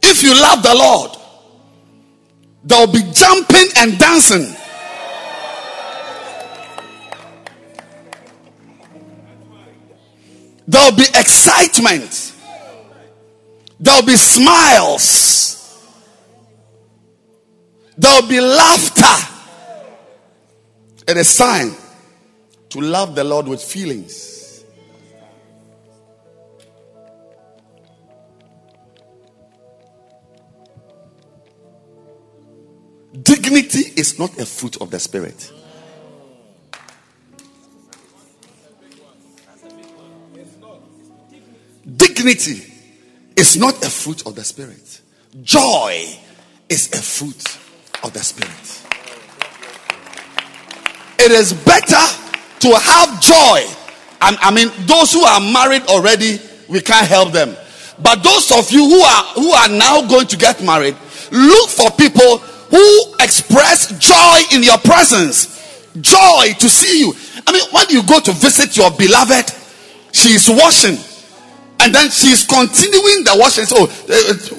If you love the Lord, there will be jumping and dancing. There will be excitement. There will be smiles. There will be laughter. It is time to love the Lord with feelings. Dignity is not a fruit of the Spirit. Dignity is not a fruit of the Spirit. Joy is a fruit of the Spirit. It is better to have joy. I, I mean, those who are married already, we can't help them. But those of you who are who are now going to get married, look for people who express joy in your presence. Joy to see you. I mean, when you go to visit your beloved, she is washing, and then she is continuing the washing. So, uh,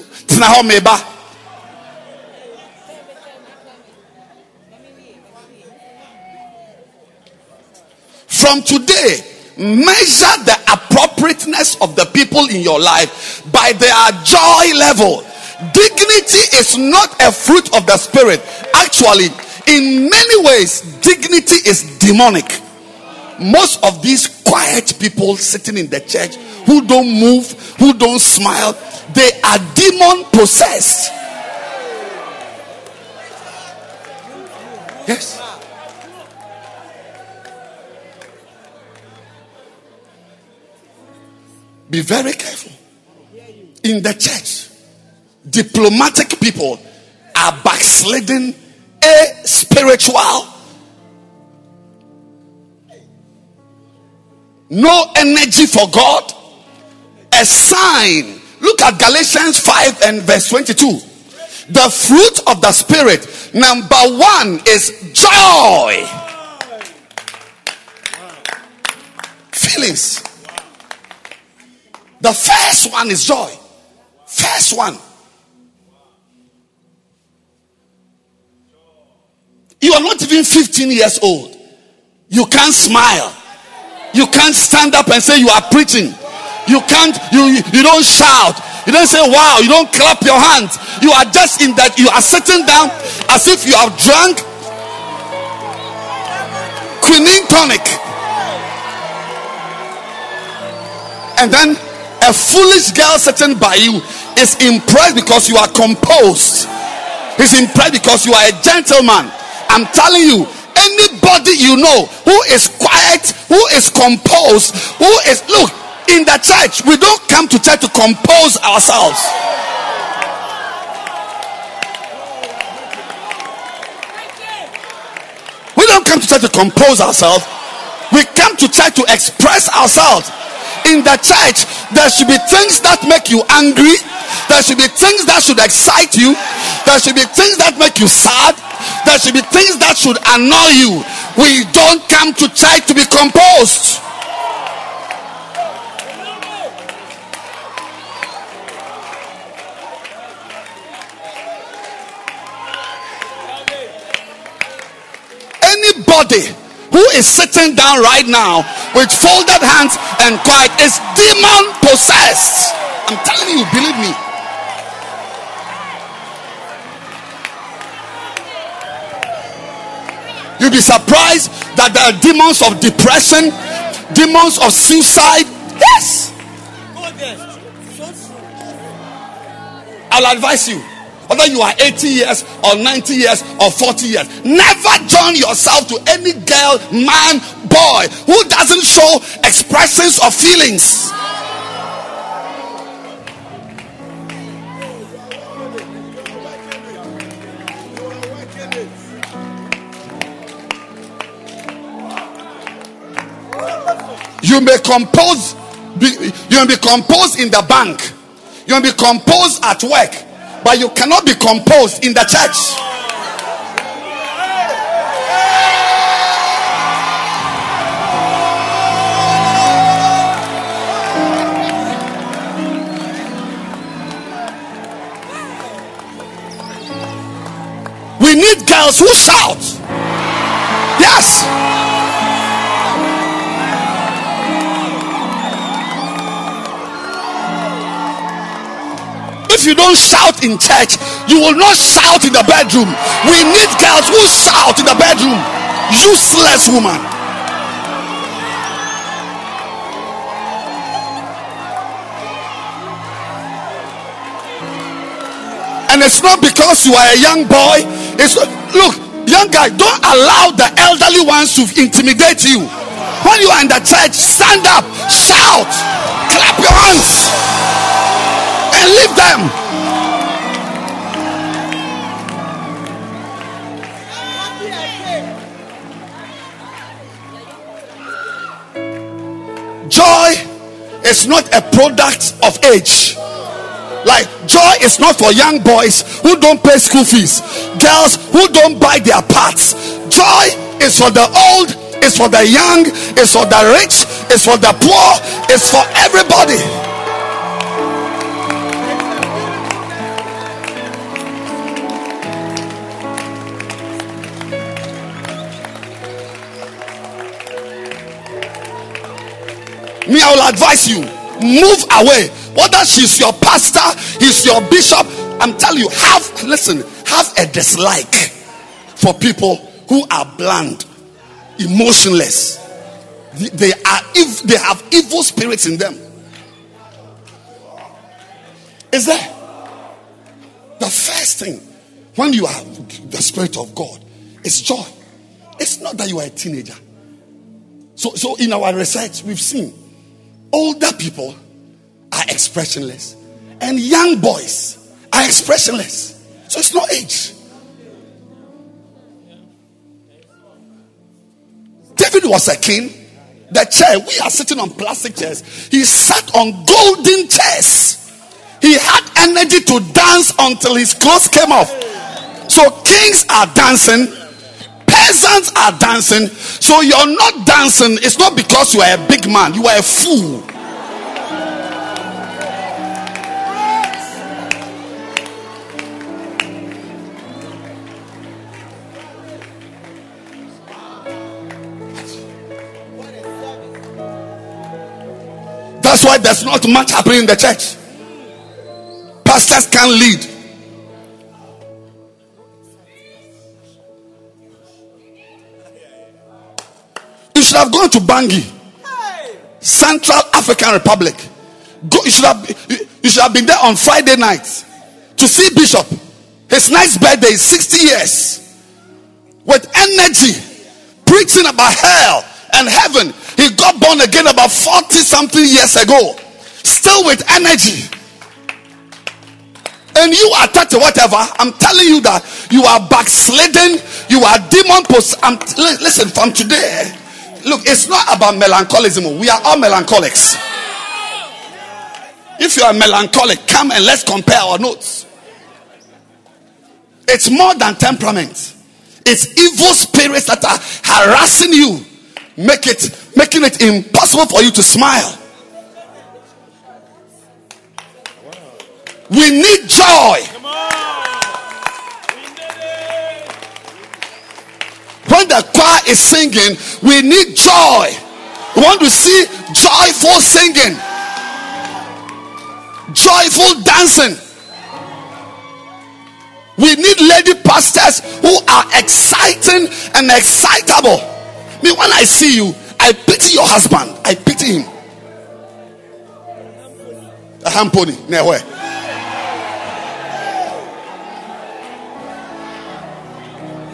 From today, measure the appropriateness of the people in your life by their joy level. Dignity is not a fruit of the spirit. Actually, in many ways, dignity is demonic. Most of these quiet people sitting in the church who don't move, who don't smile, they are demon possessed. Yes. Be very careful. In the church, diplomatic people are backsliding a spiritual. No energy for God. A sign. Look at Galatians 5 and verse 22. The fruit of the Spirit, number one, is joy. Feelings. The first one is joy. First one. You are not even 15 years old. You can't smile. You can't stand up and say you are preaching. You can't, you, you don't shout. You don't say wow. You don't clap your hands. You are just in that, you are sitting down as if you have drunk quinine tonic. And then a foolish girl sitting by you is impressed because you are composed. He's impressed because you are a gentleman. I'm telling you, anybody you know who is quiet, who is composed, who is look in the church, we don't come to church to compose ourselves. We don't come to church to compose ourselves. We come to church to express ourselves in the church, there should be things that make you angry. There should be things that should excite you. There should be things that make you sad. There should be things that should annoy you. We don't come to church to be composed. Anybody who is sitting down right now with folded hands and quiet is demon possessed. I'm telling you, believe me. You'll be surprised that there are demons of depression, demons of suicide. Yes. I'll advise you whether you are 80 years or 90 years or 40 years never join yourself to any girl man boy who doesn't show expressions of feelings you may compose you may be composed in the bank you may be composed at work but you cannot be composed in the church. We need girls who shout. Yes. If you don't shout in church, you will not shout in the bedroom. We need girls who shout in the bedroom. Useless woman. And it's not because you are a young boy. It's look, young guy, don't allow the elderly ones to intimidate you. When you are in the church, stand up, shout, clap your hands, and leave them. Joy is not a product of age. Like joy is not for young boys who don't pay school fees, girls who don't buy their parts. Joy is for the old, it's for the young, it's for the rich, it's for the poor, it's for everybody. Me, I will advise you move away. Whether she's your pastor, he's your bishop, I'm telling you, have listen, have a dislike for people who are bland, emotionless. They are if they have evil spirits in them. Is there the first thing when you have the spirit of God is joy? It's not that you are a teenager. So, so in our research, we've seen older people are expressionless and young boys are expressionless. So it's not age. David was a king. The chair, we are sitting on plastic chairs. He sat on golden chairs. He had energy to dance until his clothes came off. So kings are dancing, peasants are dancing. So you're not dancing. It's not because you are a big man, you are a fool. That's why there's not much happening in the church. Pastors can't lead. You should have gone to Bangui, Central African Republic. Go, you should have you should have been there on Friday night to see Bishop. His next birthday is 60 years with energy, preaching about hell and heaven. He got born again about 40 something years ago, still with energy. And you are touching whatever. I'm telling you that you are backslidden, you are demon post. I'm, listen, from today, look, it's not about melancholism. We are all melancholics. If you are melancholic, come and let's compare our notes. It's more than temperament. It's evil spirits that are harassing you, make it making it impossible for you to smile. We need joy. When the choir is singing, we need joy. We want to see joyful singing, joyful dancing. We need lady pastors who are exciting and excitable. Me, when I see you, I pity your husband. I pity him. A hand pony. Nowhere.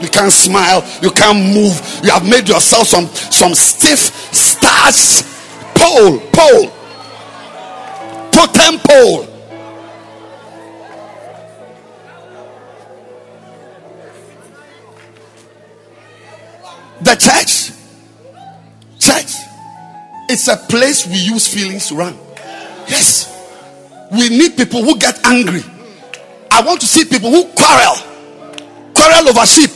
You can't smile. You can't move. You have made yourself some some stiff starch pole, pole, totem pole. The church, church, it's a place we use feelings to run. Yes, we need people who get angry. I want to see people who quarrel, quarrel over sheep,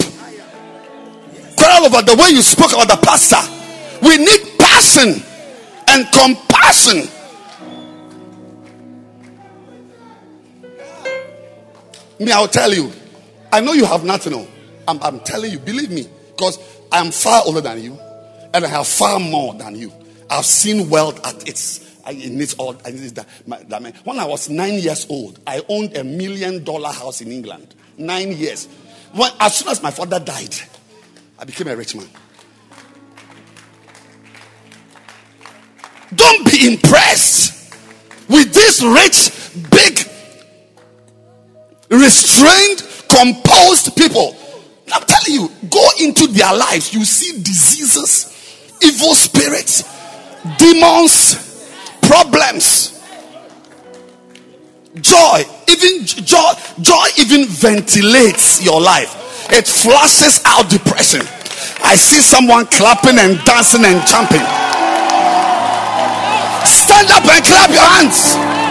quarrel over the way you spoke about the pastor. We need passion and compassion. Me, I'll tell you. I know you have nothing. On. I'm, I'm telling you, believe me, because I'm far older than you and I have far more than you. I've seen wealth at its in its all that, that when I was nine years old, I owned a million dollar house in England. Nine years. When, as soon as my father died, I became a rich man. Don't be impressed with this rich, big, restrained, composed people. I'm telling you, go into their lives. You see diseases, evil spirits, demons, problems. Joy, even joy, joy even ventilates your life. It flushes out depression. I see someone clapping and dancing and jumping. Stand up and clap your hands.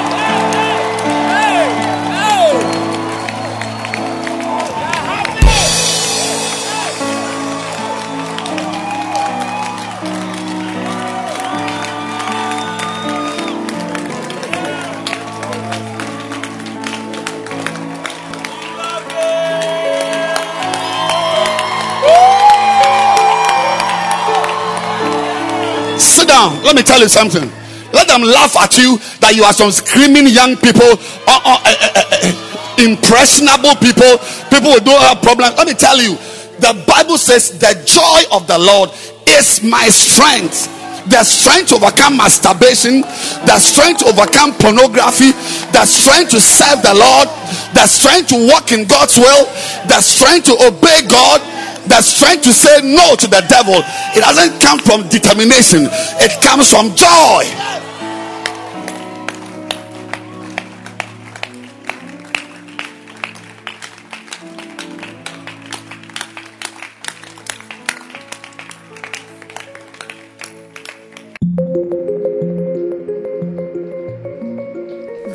Let me tell you something. Let them laugh at you that you are some screaming young people, uh, uh, uh, uh, uh impressionable people, people who don't have problems. Let me tell you, the Bible says the joy of the Lord is my strength. The strength to overcome masturbation, the strength to overcome pornography, the strength to serve the Lord, the strength to walk in God's will, the strength to obey God, the strength to say no to the devil, it doesn't come from determination, it comes from joy.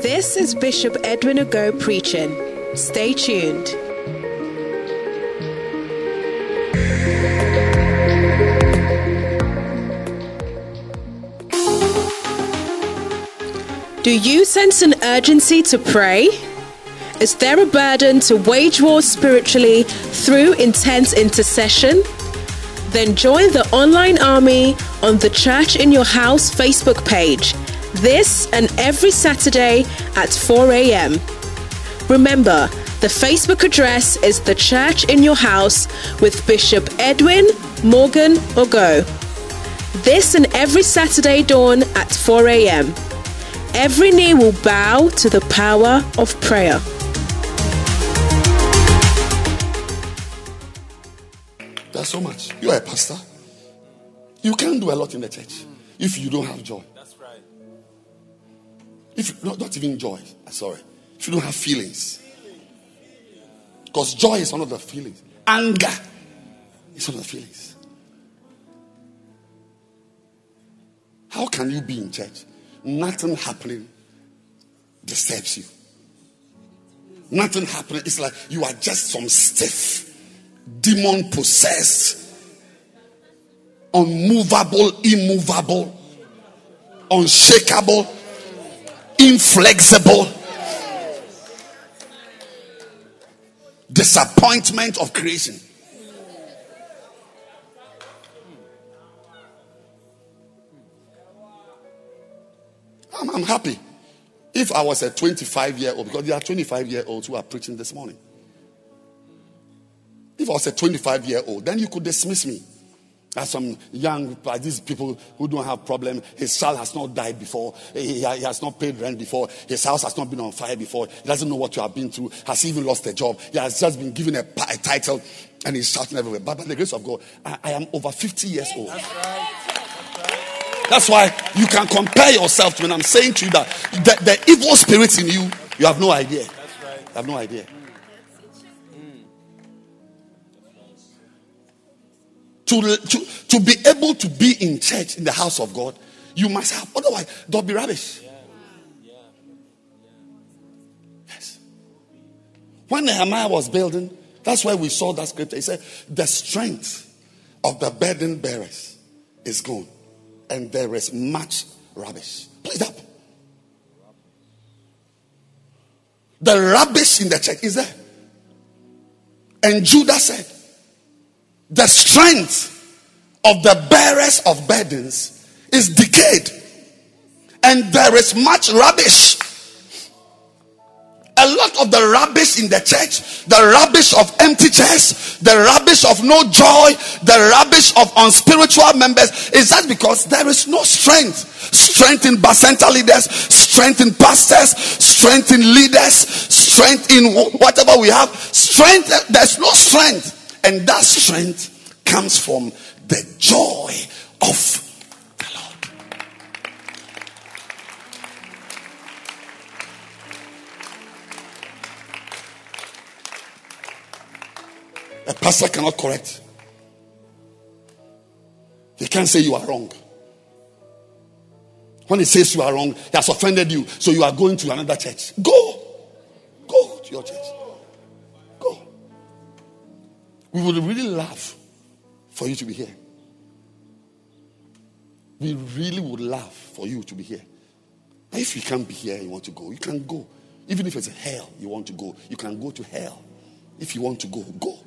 This is Bishop Edwin Ogo preaching. Stay tuned. Do you sense an urgency to pray? Is there a burden to wage war spiritually through intense intercession? Then join the online army on the Church in Your House Facebook page this and every Saturday at 4 a.m. Remember, the Facebook address is The Church in Your House with Bishop Edwin Morgan Ogo. This and every Saturday dawn at 4 a.m. Every knee will bow to the power of prayer. That's so much. You are a pastor. You can't do a lot in the church if you don't have joy. That's right. If not, not even joy. Sorry. If you don't have feelings. Because joy is one of the feelings. Anger is one of the feelings. How can you be in church nothing happening disturbs you. Nothing happening. It's like you are just some stiff, demon possessed, unmovable, immovable, unshakable, inflexible. Disappointment of creation. I'm, I'm happy. If I was a 25 year old, because there are 25 year olds who are preaching this morning. If I was a 25 year old, then you could dismiss me. As some young, like these people who don't have problem. His child has not died before. He, he, has not paid rent before. His house has not been on fire before. He doesn't know what you have been through. Has even lost a job. He has just been given a, a title and he's shouting everywhere. But by the grace of God, I, I am over 50 years old. That's right. That's why you can compare yourself to when I'm saying to you that the, the evil spirits in you, you have no idea. You have no idea. To, to, to be able to be in church in the house of God, you must have, otherwise, there'll be rubbish. Yes. When Nehemiah was building, that's why we saw that scripture. He said, The strength of the burden bearers is gone and there is much rubbish. Please up. The rubbish in the church is there. And Judah said, the strength of the bearers of burdens is decayed, and there is much rubbish a lot of the rubbish in the church, the rubbish of empty chairs, the rubbish of no joy, the rubbish of unspiritual members is that because there is no strength. Strength in Bacenta leaders, strength in pastors, strength in leaders, strength in whatever we have. Strength, eh, there's no strength. And that strength comes from the joy of A pastor cannot correct. He can't say you are wrong. When he says you are wrong, he has offended you. So you are going to another church. Go. Go to your church. Go. We would really love for you to be here. We really would love for you to be here. But if you can't be here, you want to go, you can go. Even if it's hell, you want to go, you can go to hell. If you want to go, go.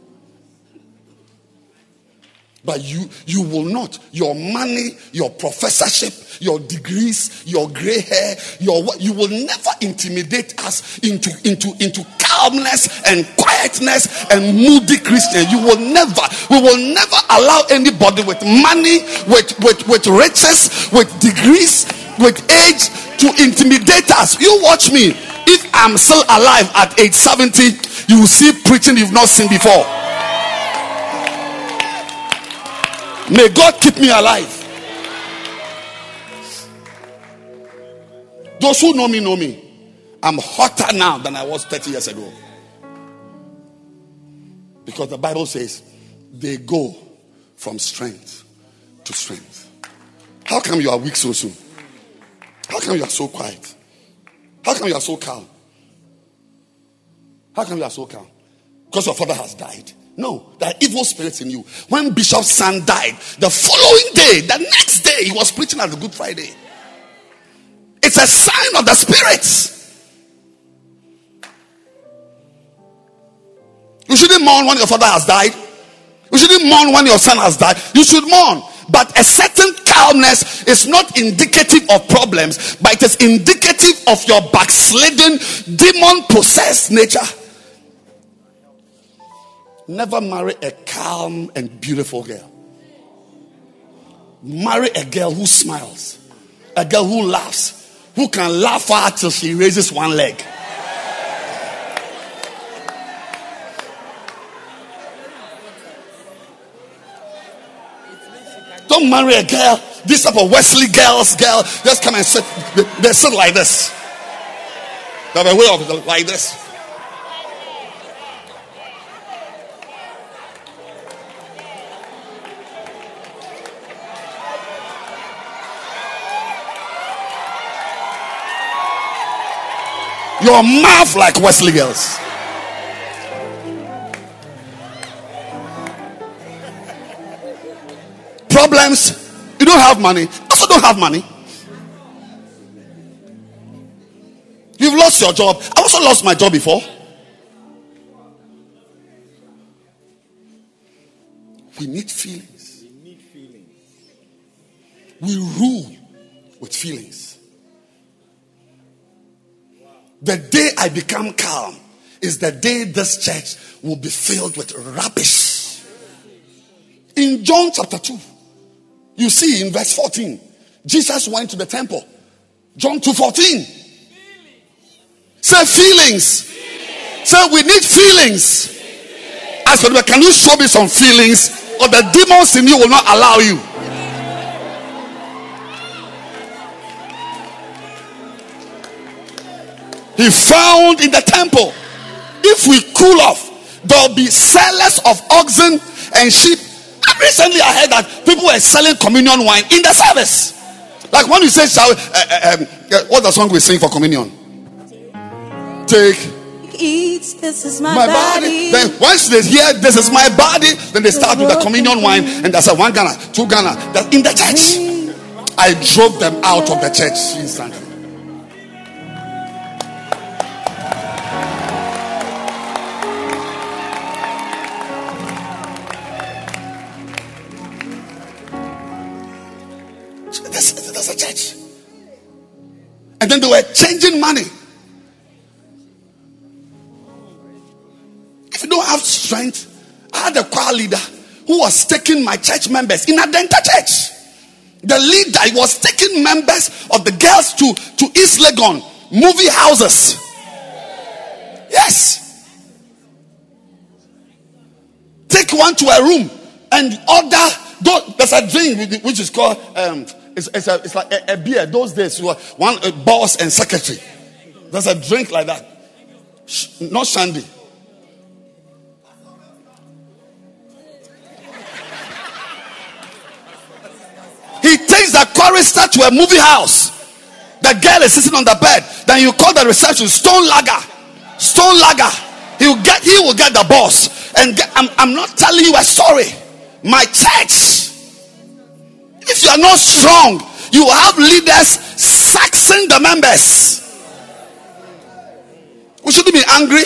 But you, you will not. Your money, your professorship, your degrees, your gray hair, your you will never intimidate us into, into, into calmness and quietness and moody Christian. You will never, we will never allow anybody with money, with, with, with riches, with degrees, with age to intimidate us. You watch me. If I'm still alive at age 70, you will see preaching you've not seen before. May God keep me alive. Those who know me know me. I'm hotter now than I was 30 years ago. Because the Bible says they go from strength to strength. How come you are weak so soon? How come you are so quiet? How come you are so calm? How come you are so calm? Because your father has died. No, there are evil spirits in you. When Bishop's son died, the following day, the next day, he was preaching at the Good Friday. It's a sign of the spirits. You shouldn't mourn when your father has died. You shouldn't mourn when your son has died. You should mourn. But a certain calmness is not indicative of problems, but it is indicative of your backslidden, demon possessed nature. Never marry a calm and beautiful girl. Marry a girl who smiles, a girl who laughs, who can laugh out till she raises one leg. Don't marry a girl. This type of Wesley girls, girl, just come and sit. They sit like this. They have a way of like this. Your mouth like Wesley girls. Problems. You don't have money. Also, don't have money. You've lost your job. I also lost my job before. We need feelings. We rule with feelings. The day I become calm is the day this church will be filled with rubbish. In John chapter 2, you see in verse 14, Jesus went to the temple. John 2:14. Say feelings. Say we need feelings. I said, can you show me some feelings? Or the demons in you will not allow you. He found in the temple. If we cool off, there'll be sellers of oxen and sheep. And recently I heard that people were selling communion wine in the service. Like when you say, shall, uh, uh, um, uh, what the song we sing for communion? Take eat, this is my, my body. body. Then once they hear this is my body, then they start with the communion wine and they a one Ghana, two Ghana. That in the church. I drove them out of the church instantly. A church. And then they were changing money. If you don't have strength, I had a choir leader who was taking my church members in a dental church. The leader was taking members of the girls to, to East Legon movie houses. Yes. Take one to a room and order. There's a drink which is called um, it's, it's, a, it's like a, a, beer. Those days, you were one boss and secretary. There's a drink like that. Sh- not shandy. He takes the chorister to a movie house. The girl is sitting on the bed. Then you call the reception stone lager. Stone lager. He will get he will get the boss. And get, I'm, I'm not telling you a story. My church. If you are not strong, you have leaders saxing the members. We shouldn't be angry.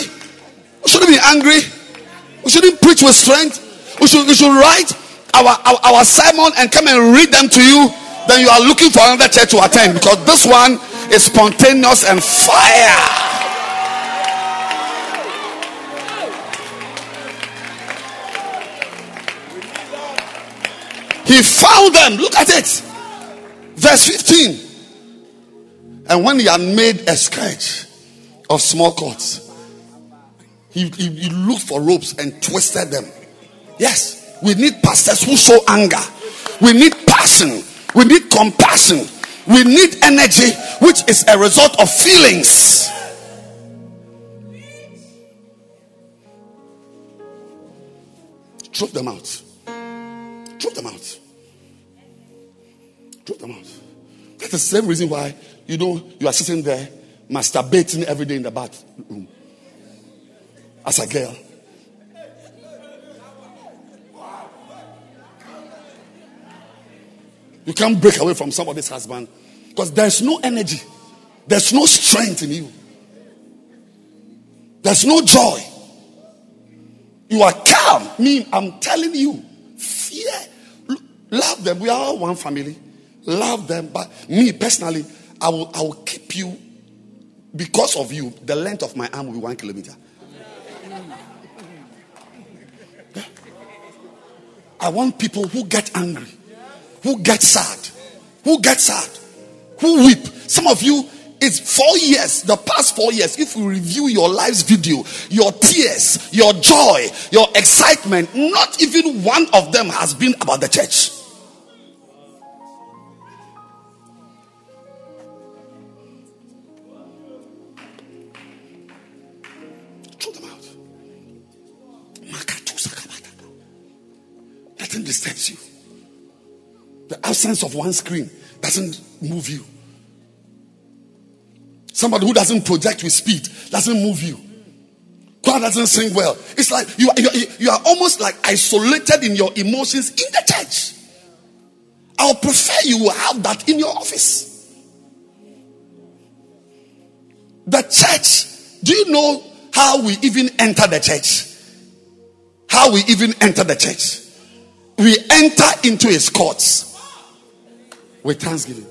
We shouldn't be angry. We shouldn't preach with strength. We should, we should write our, our, our sermon and come and read them to you, then you are looking for another church to attend because this one is spontaneous and fire. He found them. Look at it. Verse 15. And when he had made a sketch of small cords, he, he, he looked for ropes and twisted them. Yes. We need pastors who show anger. We need passion. We need compassion. We need energy, which is a result of feelings. Throw them out. Drop them out. Drop them out. That's the same reason why you know you are sitting there masturbating every day in the bathroom as a girl. You can't break away from somebody's husband because there's no energy, there's no strength in you, there's no joy. You are calm. Me, I'm telling you, fear. Love them. We are all one family. Love them. But me personally, I will, I will keep you because of you. The length of my arm will be one kilometer. I want people who get angry who get sad, who get sad, who weep. Some of you, it's four years, the past four years. If you review your life's video, your tears, your joy, your excitement, not even one of them has been about the church. Nothing disturbs you. The absence of one screen doesn't move you. Somebody who doesn't project with speed doesn't move you. God doesn't sing well. It's like you, you, you are almost like isolated in your emotions in the church. I'll prefer you will have that in your office. The church, do you know how we even enter the church? How we even enter the church? We enter into his courts with thanksgiving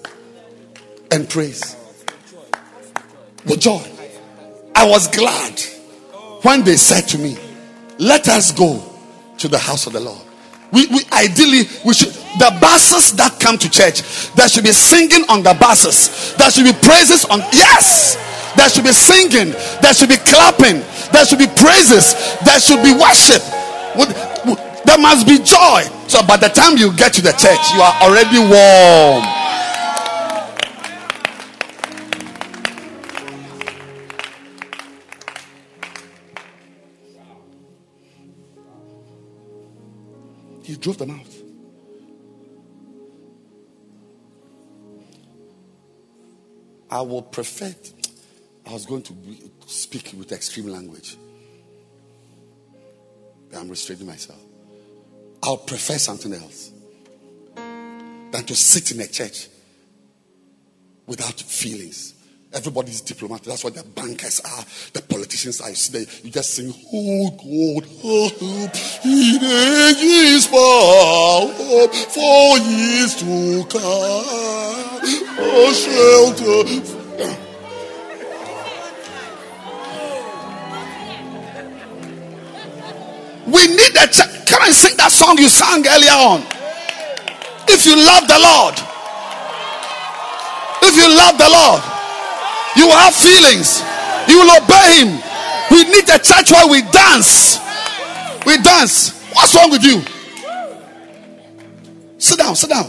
and praise. With joy. I was glad when they said to me, Let us go to the house of the Lord. We, we ideally we should the buses that come to church, there should be singing on the buses, there should be praises on yes, there should be singing, there should be clapping, there should be praises, there should be worship. There must be joy. So by the time you get to the church, you are already warm. Drove them out. I will prefer. I was going to speak with extreme language. I'm restraining myself. I'll prefer something else than to sit in a church without feelings. Everybody's diplomatic. That's what the bankers are. The politicians are. You, see, you just sing, Oh God, hope in ages past, for years to come. Oh, shelter. We need a church. Come and sing that song you sang earlier on. If you love the Lord, if you love the Lord, you will have feelings. You will obey Him. We need a church where we dance. We dance. What's wrong with you? Sit down, sit down.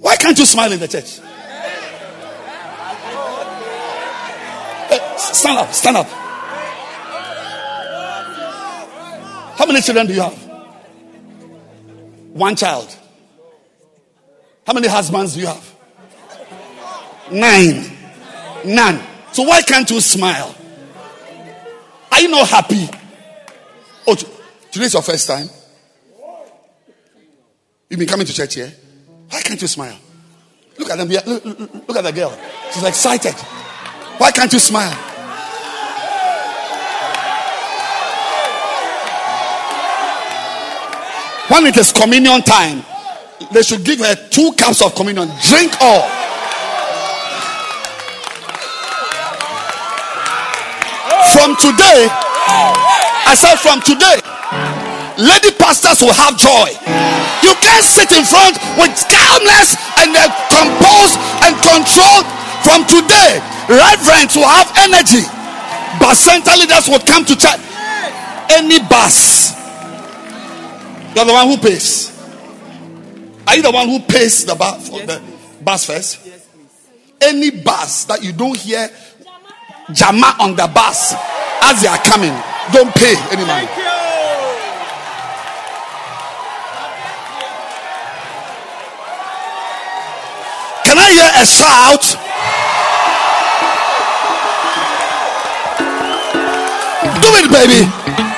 Why can't you smile in the church? Hey, stand up, stand up. How many children do you have? One child. How many husbands do you have? Nine. None. So why can't you smile? Are you not happy? Oh, today's your first time? You've been coming to church here? Why can't you smile? Look at them. Look, look, look at the girl. She's excited. Why can't you smile? When it is communion time, they should give her two cups of communion. Drink all. From today, I said from today, lady pastors will have joy. You can't sit in front with calmness and then compose and control. From today, reverends will have energy. Bacenta leaders will come to church. Any bus. You're the one who pays. Are you the one who pays the bus for the bus first? Yes, Any bus that you don't hear Jama on the bus as they are coming, don't pay any money. Can I hear a shout? Do it, baby.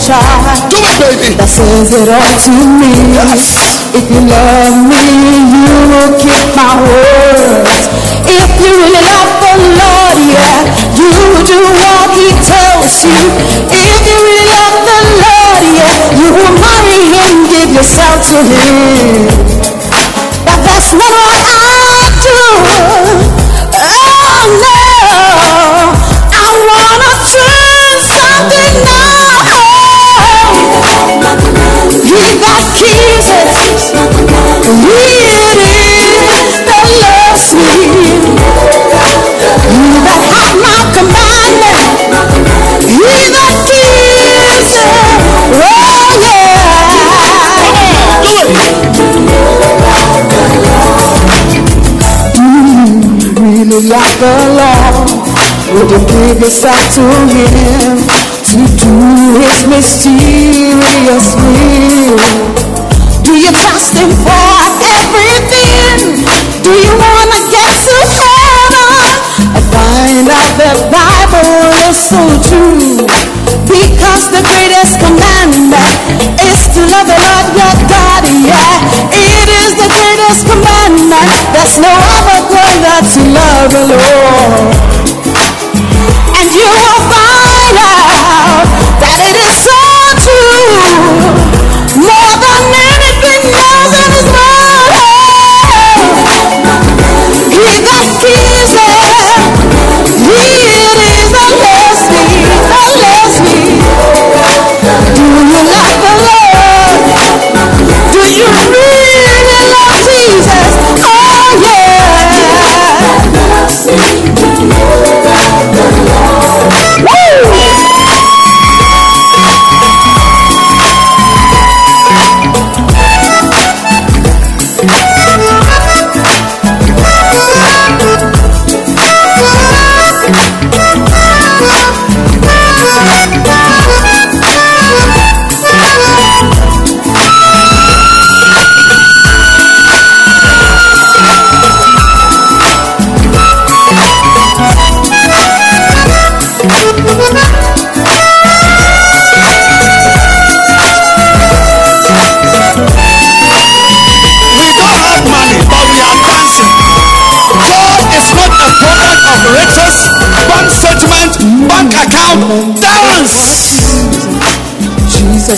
Scripture Do it, baby. that says it all to me. If you love me, you will keep my words. If you really love the Lord, yeah, you will do what He tells you. If you really love the Lord, yeah, you will marry Him, give yourself to Him. But that's not what I do. Oh no, Got keys. He it is that loves me. He that hath my commandment. He that keeps it. Oh yeah. It. really like the Lord, would you give yourself to Him to do His mysterious will? Do you trust Him for everything? Do you wanna get to heaven and find out that Bible is so true? Because the greatest commandment is to love the Lord your God, yeah. It is the greatest commandment. There's no other greater to love the Lord.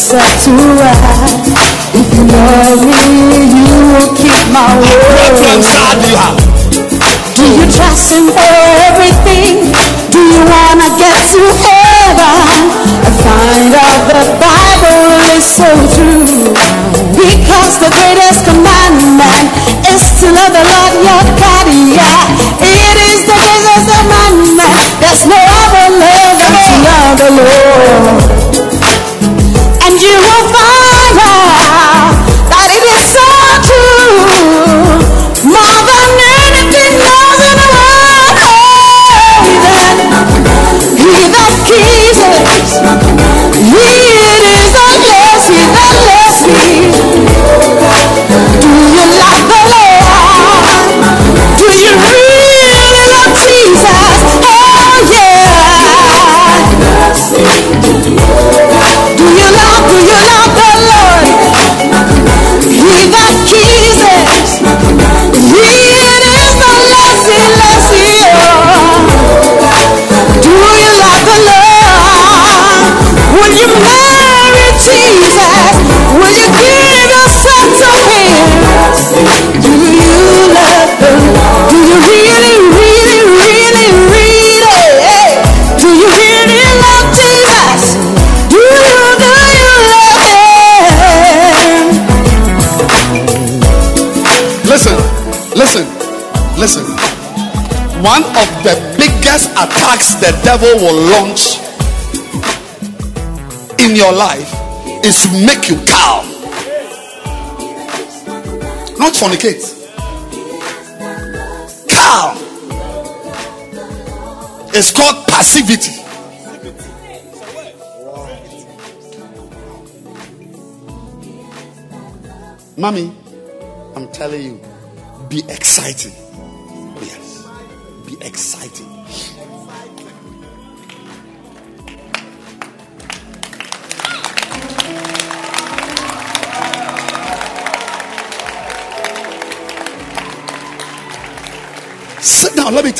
Jesus to us, if you love me, you will keep my word. Do you trust for everything? Do you wanna get to of the biggest attacks the devil will launch in your life is to make you calm. Not fornicate. Calm. It's called passivity. Mommy, I'm telling you, be exciting.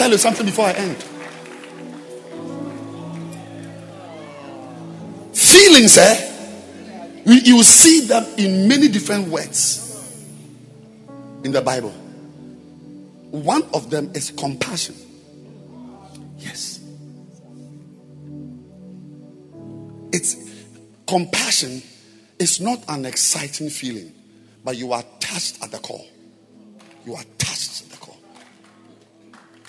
Tell you something before I end. Feelings, eh? You see them in many different words in the Bible. One of them is compassion. Yes. It's compassion is not an exciting feeling, but you are touched at the core. You are touched.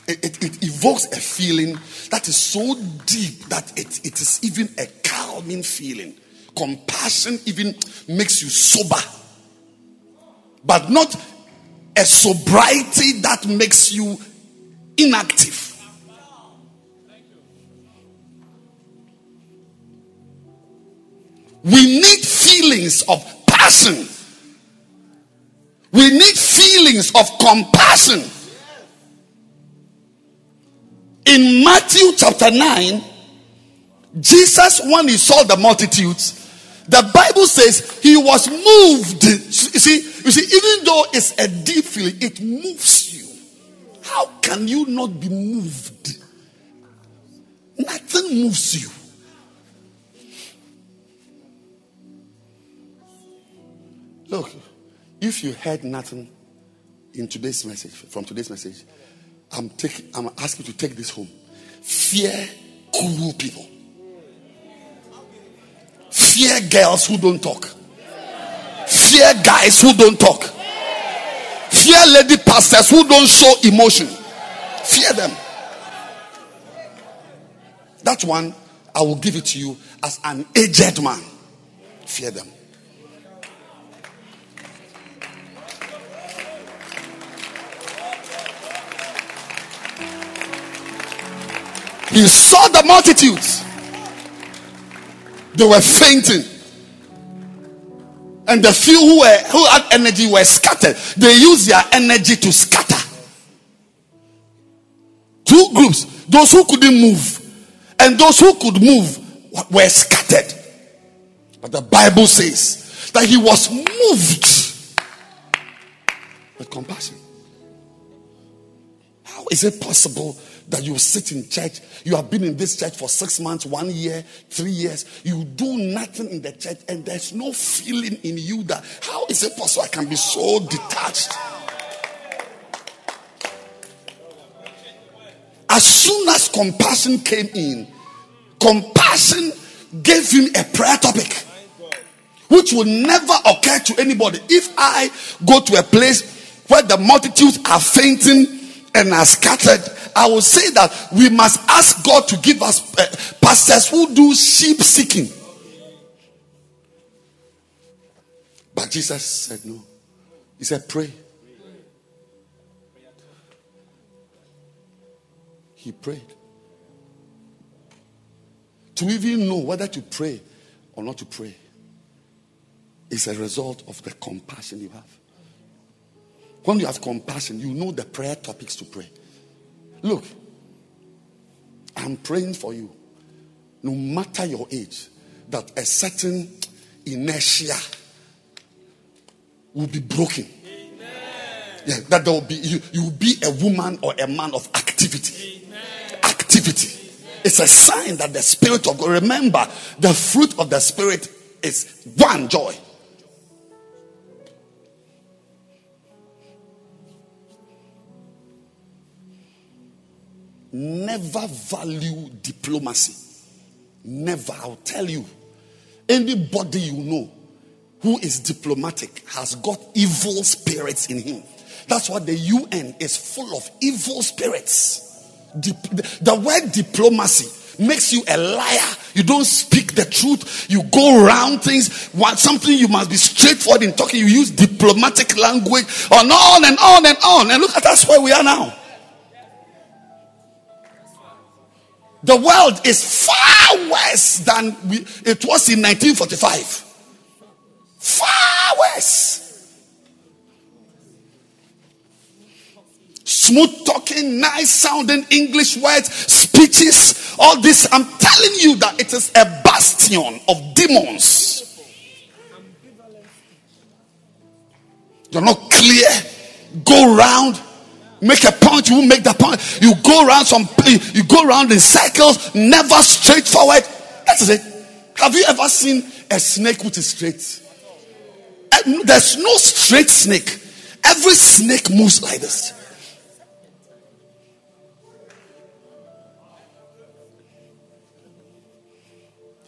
It, it, it evokes a feeling that is so deep that it, it is even a calming feeling. Compassion even makes you sober, but not a sobriety that makes you inactive. We need feelings of passion. We need feelings of compassion. In Matthew chapter 9, Jesus, when he saw the multitudes, the Bible says he was moved. You see, you see, even though it's a deep feeling, it moves you. How can you not be moved? Nothing moves you. Look, if you heard nothing in today's message, from today's message, I'm taking I'm asking you to take this home. Fear cool people. Fear girls who don't talk. Fear guys who don't talk. Fear lady pastors who don't show emotion. Fear them. That one, I will give it to you as an aged man. Fear them. He saw the multitudes. They were fainting. And the few who were who had energy were scattered. They used their energy to scatter. Two groups. Those who couldn't move and those who could move were scattered. But the Bible says that he was moved with compassion. How is it possible that you sit in church? You have been in this church for six months, one year, three years. You do nothing in the church, and there's no feeling in you that how is it possible I can be so detached? As soon as compassion came in, compassion gave him a prayer topic which will never occur to anybody. If I go to a place where the multitudes are fainting and are scattered, I will say that we must ask God to give us uh, pastors who do sheep seeking. But Jesus said no. He said, Pray. He prayed. To even know whether to pray or not to pray is a result of the compassion you have. When you have compassion, you know the prayer topics to pray. Look, I'm praying for you, no matter your age, that a certain inertia will be broken. Yeah, that there will be you, you will be a woman or a man of activity. Activity. It's a sign that the spirit of God. Remember, the fruit of the spirit is one joy. Never value diplomacy. Never. I'll tell you. Anybody you know who is diplomatic has got evil spirits in him. That's why the UN is full of evil spirits. the word diplomacy makes you a liar. You don't speak the truth. You go around things. Want something you must be straightforward in talking. You use diplomatic language on and on and on and on. And look at us where we are now. The world is far worse than we, it was in 1945. Far worse. Smooth talking, nice sounding English words, speeches, all this. I'm telling you that it is a bastion of demons. You're not clear. Go around make a point, you make the point. You go around some, you go around in circles, never straightforward. That's it. Have you ever seen a snake which is straight? Eh, there's no straight snake. Every snake moves like this.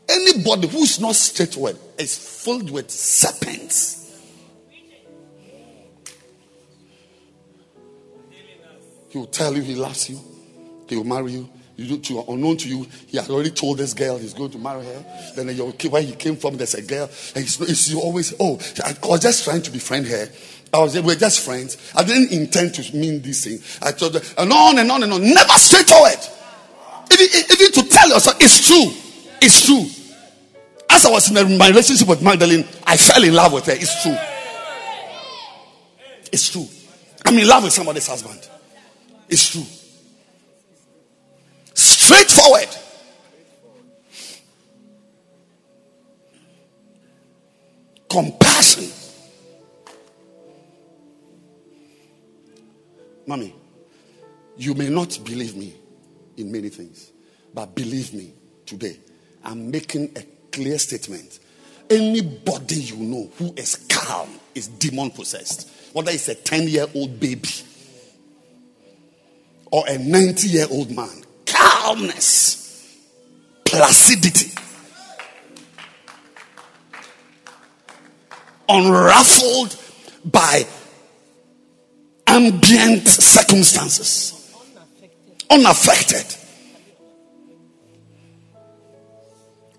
Anybody who's not straightforward is filled with serpents. He will tell you he loves you. He will marry you. You do unknown to you. He has already told this girl he's going to marry her. Then where he came from, there's a girl, and he's, he's always oh, I was just trying to befriend her. I was we're just friends. I didn't intend to mean this thing. I told her, and on and on and on. Never straightforward. Even, even to tell yourself it's true. It's true. As I was in my relationship with Magdalene, I fell in love with her. It's true. It's true. I'm in love with somebody's husband. It's true. Straightforward. Compassion. Mommy, you may not believe me in many things, but believe me today. I'm making a clear statement. Anybody you know who is calm is demon possessed, whether it's a 10 year old baby or a 90 year old man. Calmness, placidity, unruffled by ambient circumstances, unaffected,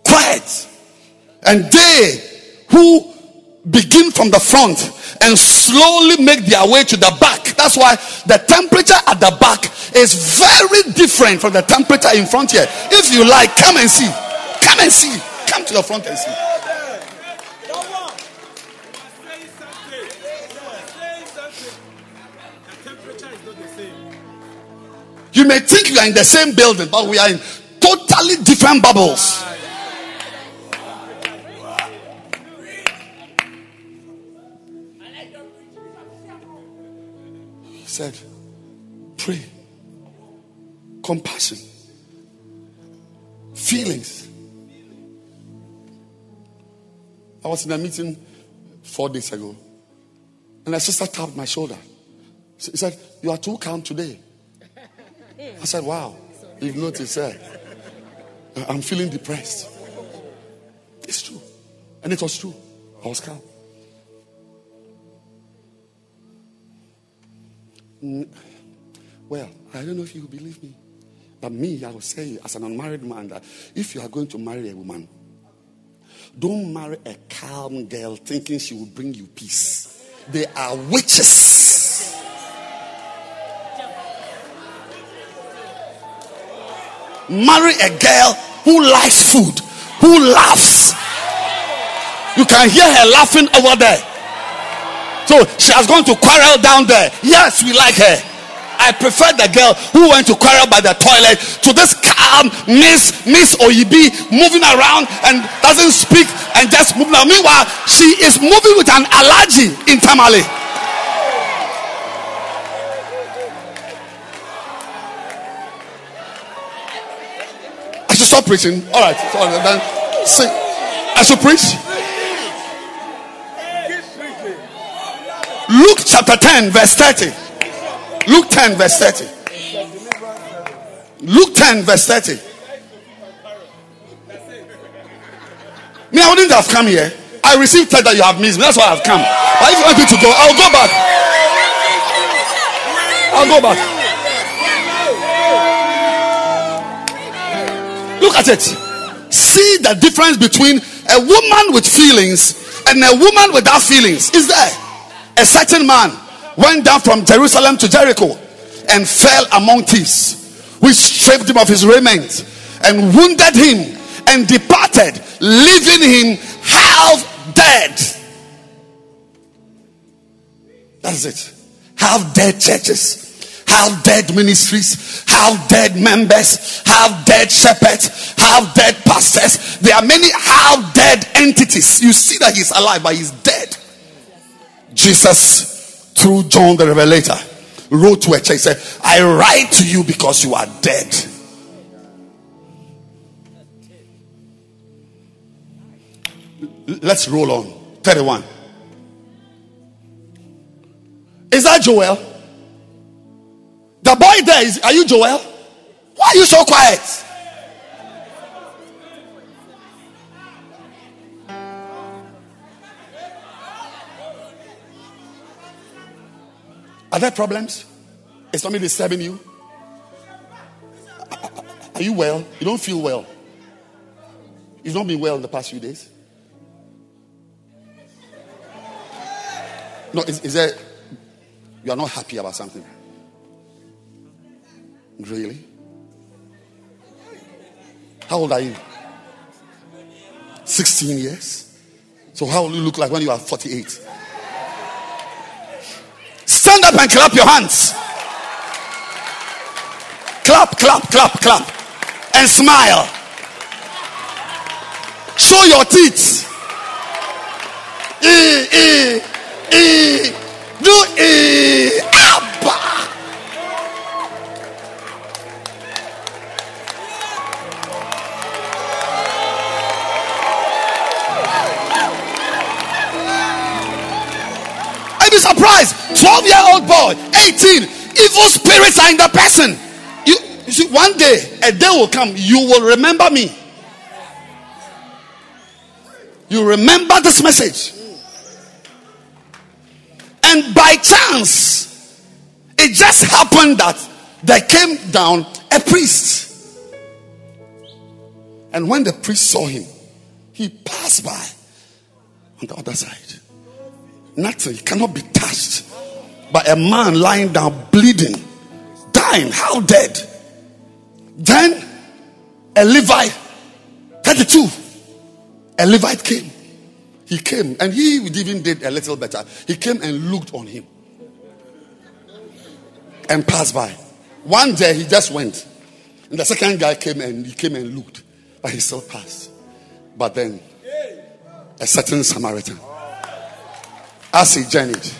quiet. And they who begin from the front and slowly make their way to the back. That's why the temperature at the back is very different from the temperature in front here. If you like, come and see. Come and see. Come to the front and see. You may think you are in the same building, but we are in totally different bubbles. Said, Pray compassion, feelings. I was in a meeting four days ago, and a sister tapped my shoulder. She said, You are too calm today. I said, Wow, you've noticed, sir. I'm feeling depressed. It's true. And it was true. I was calm. Well, I don't know if you believe me. But me, I will say, as an unmarried man, that if you are going to marry a woman, don't marry a calm girl thinking she will bring you peace. They are witches. Marry a girl who likes food, who laughs. You can hear her laughing over there. So she has gone to quarrel down there. Yes, we like her. I prefer the girl who went to quarrel by the toilet to this calm Miss Miss Oyibi moving around and doesn't speak and just moving around. Meanwhile, she is moving with an allergy in Tamale. I should stop preaching. All right, so then sing. I should preach. Luke chapter 10, verse 30. Luke 10, verse 30. Luke 10, verse 30. Me, I wouldn't have come here. I received that you have missed me. That's why I've come. But if you want me to go, I'll go back. I'll go back. Look at it. See the difference between a woman with feelings and a woman without feelings. Is there? A certain man went down from Jerusalem to Jericho and fell among thieves, which stripped him of his raiment and wounded him and departed, leaving him half dead. That's it. Half dead churches, half dead ministries, half dead members, half dead shepherds, half dead pastors. There are many half dead entities. You see that he's alive, but he's dead. Jesus, through John the Revelator, wrote to a church, He said, I write to you because you are dead. Let's roll on. 31. Is that Joel? The boy there is, are you Joel? Why are you so quiet? Are there problems? Is something disturbing you? Are you well? You don't feel well. You've not been well in the past few days. No, is, is there, you are not happy about something? Really? How old are you? 16 years? So, how will you look like when you are 48? Stand up and clap your hands. Clap, clap, clap, clap. And smile. Show your teeth. E, e, e. Do e. Abba. Surprised. 12 year old boy, 18, evil spirits are in the person. You, you see, one day, a day will come, you will remember me. You remember this message. And by chance, it just happened that there came down a priest. And when the priest saw him, he passed by on the other side. Nothing, cannot be touched. by a man lying down, bleeding, dying, how dead. Then a Levite, 32, a Levite came. He came and he even did a little better. He came and looked on him and passed by. One day he just went. And the second guy came and he came and looked, but he still passed. But then a certain Samaritan, as he journeyed,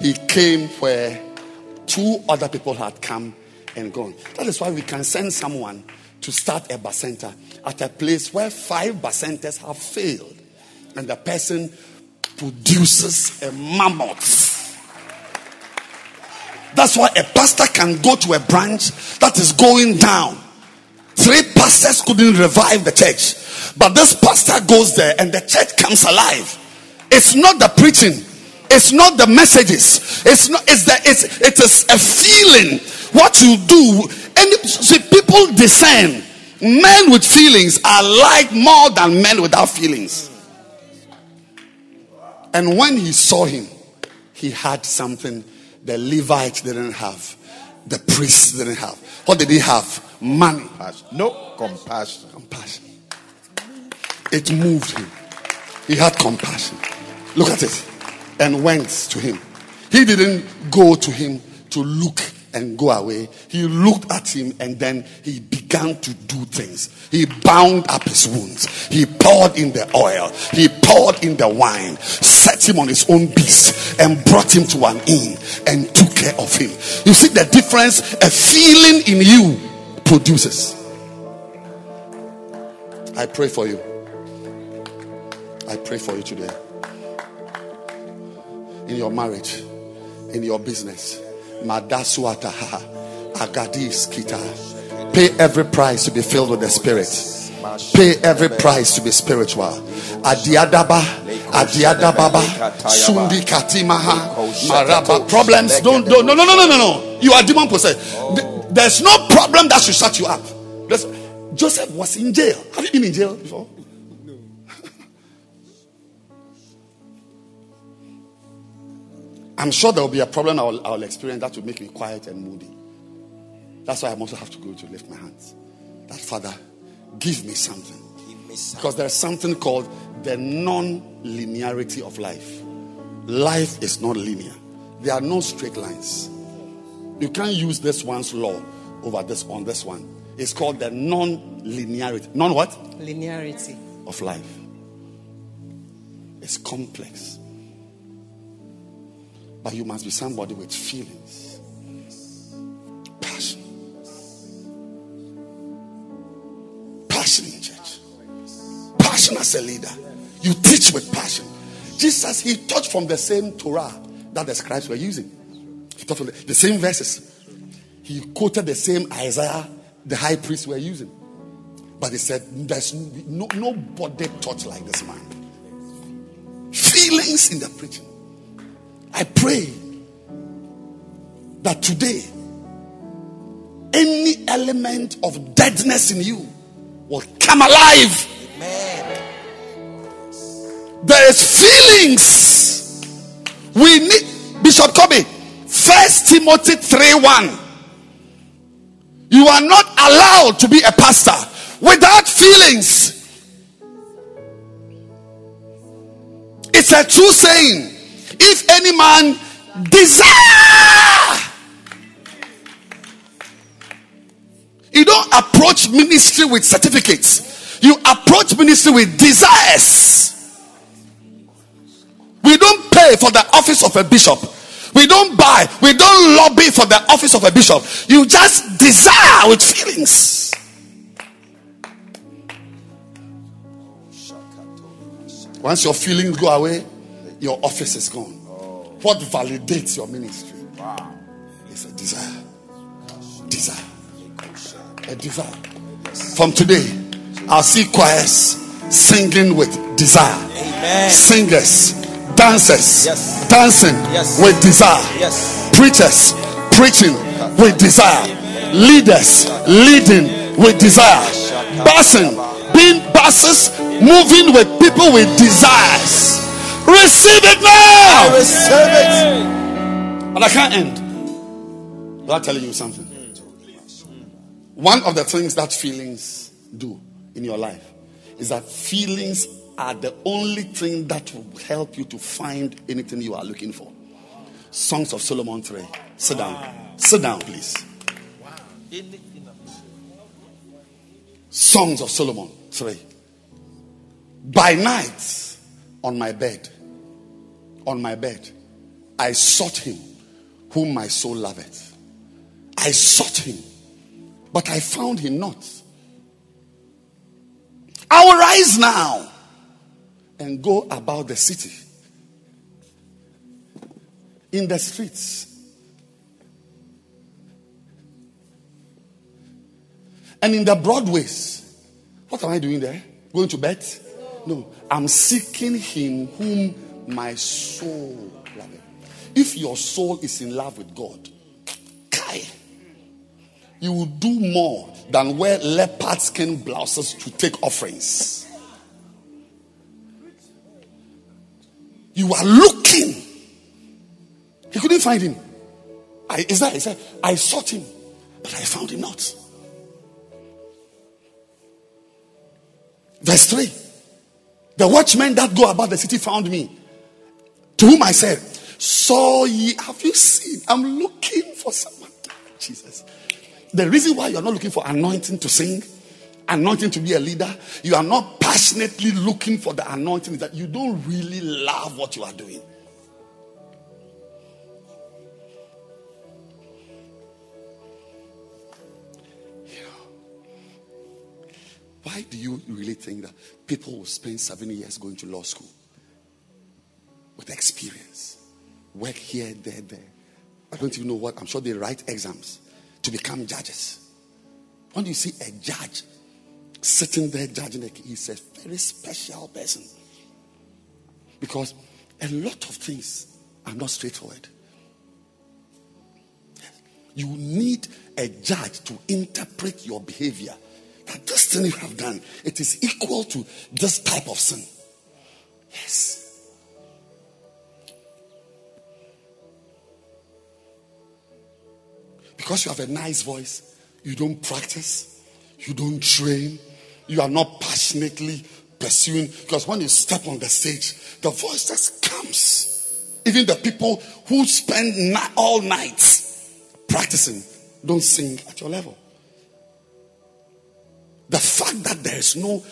he came where two other people had come and gone. That is why we can send someone to start a bacenta at a place where five bacentas have failed, and the person produces a mammoth. That's why a pastor can go to a branch that is going down. Three pastors couldn't revive the church, but this pastor goes there and the church comes alive. It's not the preaching, it's not the messages, it's not it's the it's it is a feeling. What you do, and see, people discern men with feelings are like more than men without feelings. And when he saw him, he had something the Levites didn't have, the priests didn't have. What did he have? Money. No compassion. Compassion. It moved him. He had compassion. Look at it. And went to him. He didn't go to him to look and go away. He looked at him and then he began to do things. He bound up his wounds. He poured in the oil. He poured in the wine, set him on his own beast, and brought him to an inn and took care of him. You see the difference a feeling in you produces. I pray for you. I pray for you today. In your marriage, in your business Madaswataha. Agadis Kita. Pay every price to be filled with the Spirit. Pay every price to be spiritual. Adiadaba, Adiadababa, Sundi Katimaha, Maraba. Problems don't, don't, no, no, no, no, no, no. You are demon possessed. There's no problem that should shut you up. There's, Joseph was in jail. Have you been in jail before? I'm sure there will be a problem I'll, I'll experience that will make me quiet and moody. That's why I also have to go to lift my hands. That Father, give me something. Because there's something called the non linearity of life. Life is not linear, there are no straight lines. You can't use this one's law over this on this one. It's called the non linearity. Non what? Linearity of life. It's complex. But you must be somebody with feelings, passion. Passion in church, passion as a leader. You teach with passion. Jesus, he taught from the same Torah that the scribes were using. He taught from the, the same verses. He quoted the same Isaiah the high priests were using. But he said, There's no, nobody taught like this man. Feelings in the preaching. I pray that today, any element of deadness in you will come alive. Amen. There is feelings. We need Bishop Kobe. First Timothy 3 1. You are not allowed to be a pastor without feelings. It's a true saying. If any man desire, you don't approach ministry with certificates, you approach ministry with desires. We don't pay for the office of a bishop. We don't buy, we don't lobby for the office of a bishop. You just desire with feelings. Once your feelings go away, your office is gone. What validates your ministry? Wow. It's a desire. Desire. A desire. From today, I'll see choirs singing with desire. Amen. Singers, dancers, yes. dancing yes. with desire. Yes. Preachers, preaching with desire. Leaders, leading with desire. Bassing, being buses, moving with people with desires. Receive it now. I receive it. But I can't end without telling you something. One of the things that feelings do in your life is that feelings are the only thing that will help you to find anything you are looking for. Songs of Solomon 3. Sit down. Sit down, please. Songs of Solomon 3. By night on my bed, on my bed, I sought him whom my soul loveth. I sought him, but I found him not. I will rise now and go about the city, in the streets. And in the broadways, what am I doing there? Going to bed? No, I'm seeking him whom my soul. If your soul is in love with God, Kai, you will do more than wear leopard skin blouses to take offerings. You are looking. He couldn't find him. I, is that? He said, I sought him, but I found him not. Verse 3 The watchmen that go about the city found me, to whom I said, Saw ye, have you seen? I'm looking for someone. Jesus. The reason why you're not looking for anointing to sing, anointing to be a leader, you are not passionately looking for the anointing, is that you don't really love what you are doing. Why do you really think that people will spend seven years going to law school with experience? Work here, there, there. I don't even know what. I'm sure they write exams to become judges. When you see a judge sitting there judging, he's a very special person. Because a lot of things are not straightforward. You need a judge to interpret your behavior that this thing you have done, it is equal to this type of sin. Yes. Because you have a nice voice, you don't practice, you don't train, you are not passionately pursuing. Because when you step on the stage, the voice just comes. Even the people who spend all nights practicing don't sing at your level. The fact that there is no,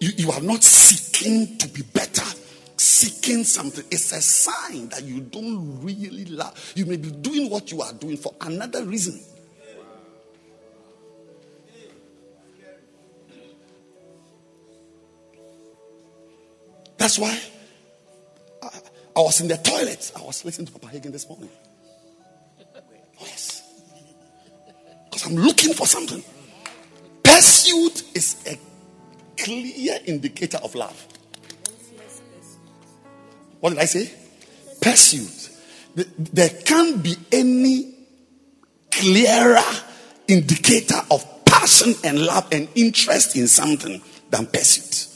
you, you are not seeking to be better, seeking something, it's a sign that you don't really love. You may be doing what you are doing for another reason. That's why I, I, was in the toilet. I was listening to Papa Hagin this morning. Oh, yes. Because I'm looking for something. Pursuit is a clear indicator of love. What did I say? Pursuit. There can't be any clearer indicator of passion and love and interest in something than pursuit.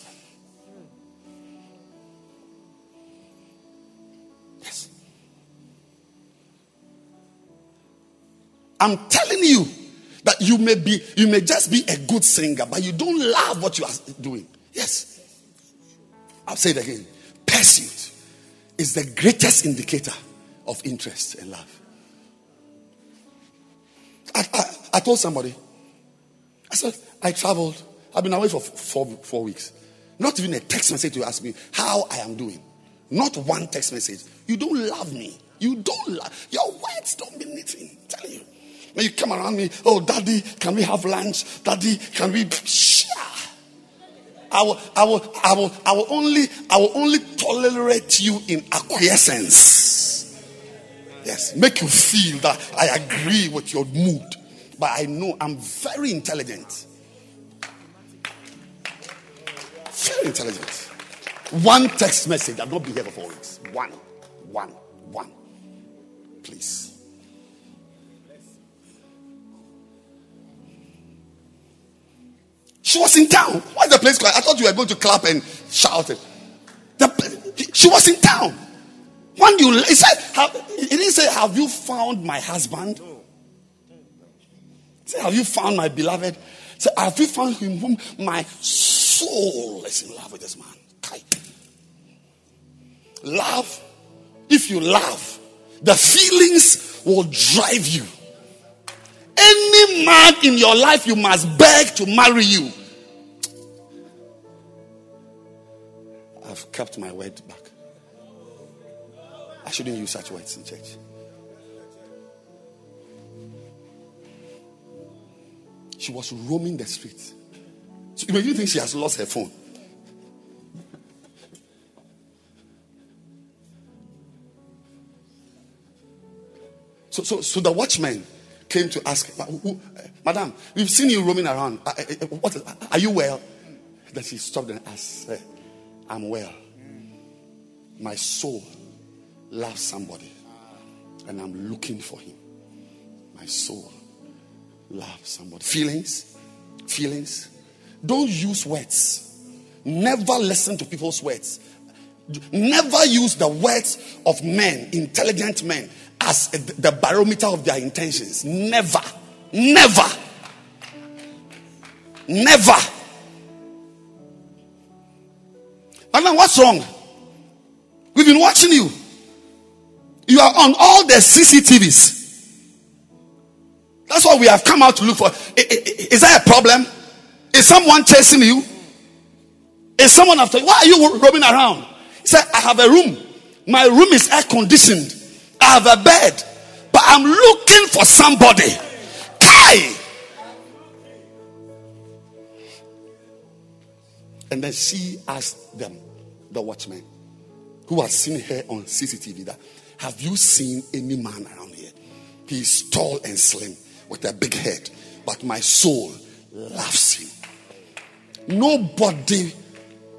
Yes. I'm telling you, that you may be, you may just be a good singer, but you don't love what you are doing. Yes. I'll say it again. Pursuit is the greatest indicator of interest and love. I, I, I told somebody, I said, I traveled, I've been away for four, four weeks. Not even a text message to ask me how I am doing. Not one text message. You don't love me. You don't love your words don't mean anything. I'm telling you. When you come around me, oh, daddy, can we have lunch? Daddy, can we share? I will, I will, I will, I will only, I will only tolerate you in acquiescence. Yes, make you feel that I agree with your mood, but I know I'm very intelligent. Very intelligent. One text message, I've not been here for four weeks. One, one, one. Please. She was in town. Why is the place quiet? I thought you were going to clap and shout it. The, she was in town. When you, said, have, didn't say, Have you found my husband? Said, Have you found my beloved? Said, Have you found him whom my soul is in love with this man? Love, if you love, the feelings will drive you. Any man in your life, you must beg to marry you. I've kept my word back. I shouldn't use such words in church. she was roaming the streets. So you think she has lost her phone? So, so, so the watchman came to ask, Madam, we've seen you roaming around. Uh, uh, what is, are you well? Then she stopped and asked, I'm well. My soul loves somebody, and I'm looking for him. My soul loves somebody. Feelings, feelings. Don't use words. Never listen to people's words. Never use the words of men, intelligent men, as the barometer of their intentions. Never. Never. Never. Then what's wrong? We've been watching you. You are on all the CCTVs. That's what we have come out to look for. Is that a problem? Is someone chasing you? Is someone after you? Why are you roaming around? He said, I have a room. My room is air conditioned. I have a bed. But I'm looking for somebody. Kai! And then she asked them, the watchman, who has seen her on CCTV, that have you seen any man around here? He's tall and slim with a big head, but my soul loves him. Nobody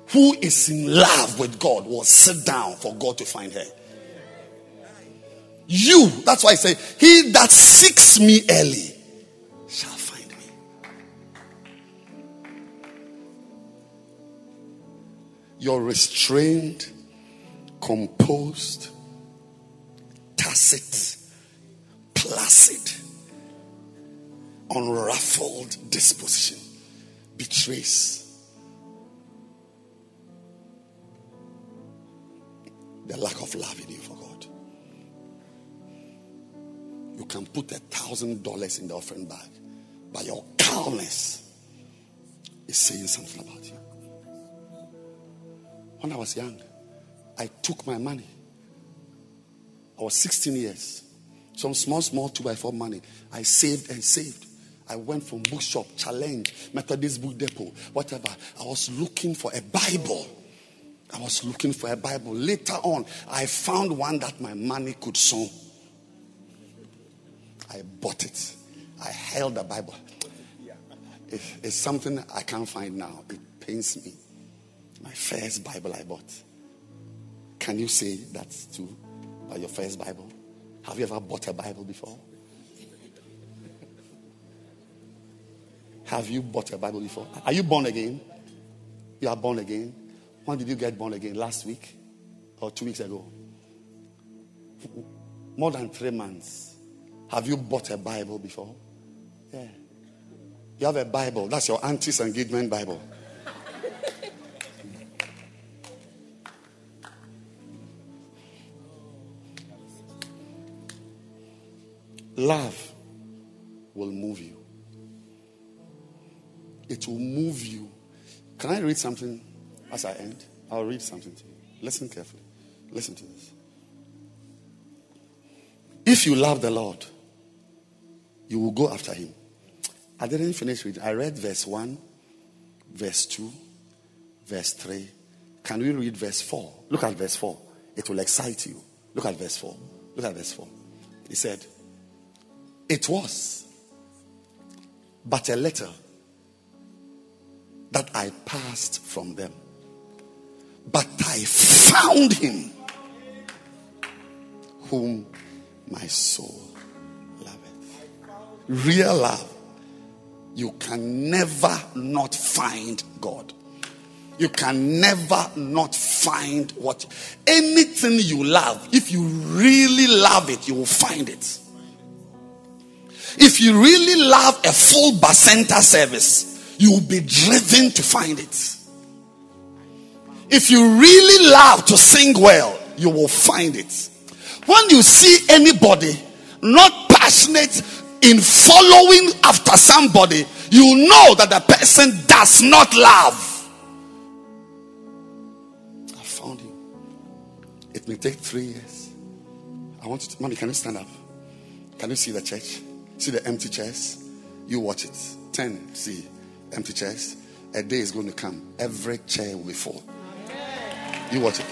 who is in love with God will sit down for God to find her. You, that's why I say, He that seeks me early shall find me. You're restrained, composed, tacit, placid, unruffled disposition betrays the lack of love in you You can put a thousand dollars in the offering bag, but your calmness is saying something about you. When I was young, I took my money. I was 16 years. Some small, small two by four money. I saved and saved. I went from bookshop, challenge, Methodist book depot, whatever. I was looking for a Bible. I was looking for a Bible. Later on, I found one that my money could sew. I bought it. I held the Bible. it's something I can't find now. It pains me. My first Bible I bought. Can you say that too? Buy your first Bible? Have you ever bought a Bible before? Have you bought a Bible before? Are you born again? You are born again. When did you get born again? Last week or two weeks ago? More than three months. Have you bought a Bible before? Yeah. You have a Bible. That's your auntie's engagement Bible. Love will move you. It will move you. Can I read something as I end? I'll read something to you. Listen carefully. Listen to this. If you love the Lord, you will go after him. I didn't finish with I read verse 1, verse 2, verse 3. Can we read verse 4? Look at verse 4. It will excite you. Look at verse 4. Look at verse 4. He said, It was but a letter that I passed from them, but I found him whom my soul real love, you can never not find God. You can never not find what anything you love. If you really love it, you will find it. If you really love a full bacenta service, you will be driven to find it. If you really love to sing well, you will find it. When you see anybody not passionate in following after somebody, you know that the person does not love. I found you. It may take three years. I want you to, mommy, can you stand up? Can you see the church? See the empty chairs? You watch it. pretend, see, empty chairs. A day is going to come, every chair will fall. You watch it.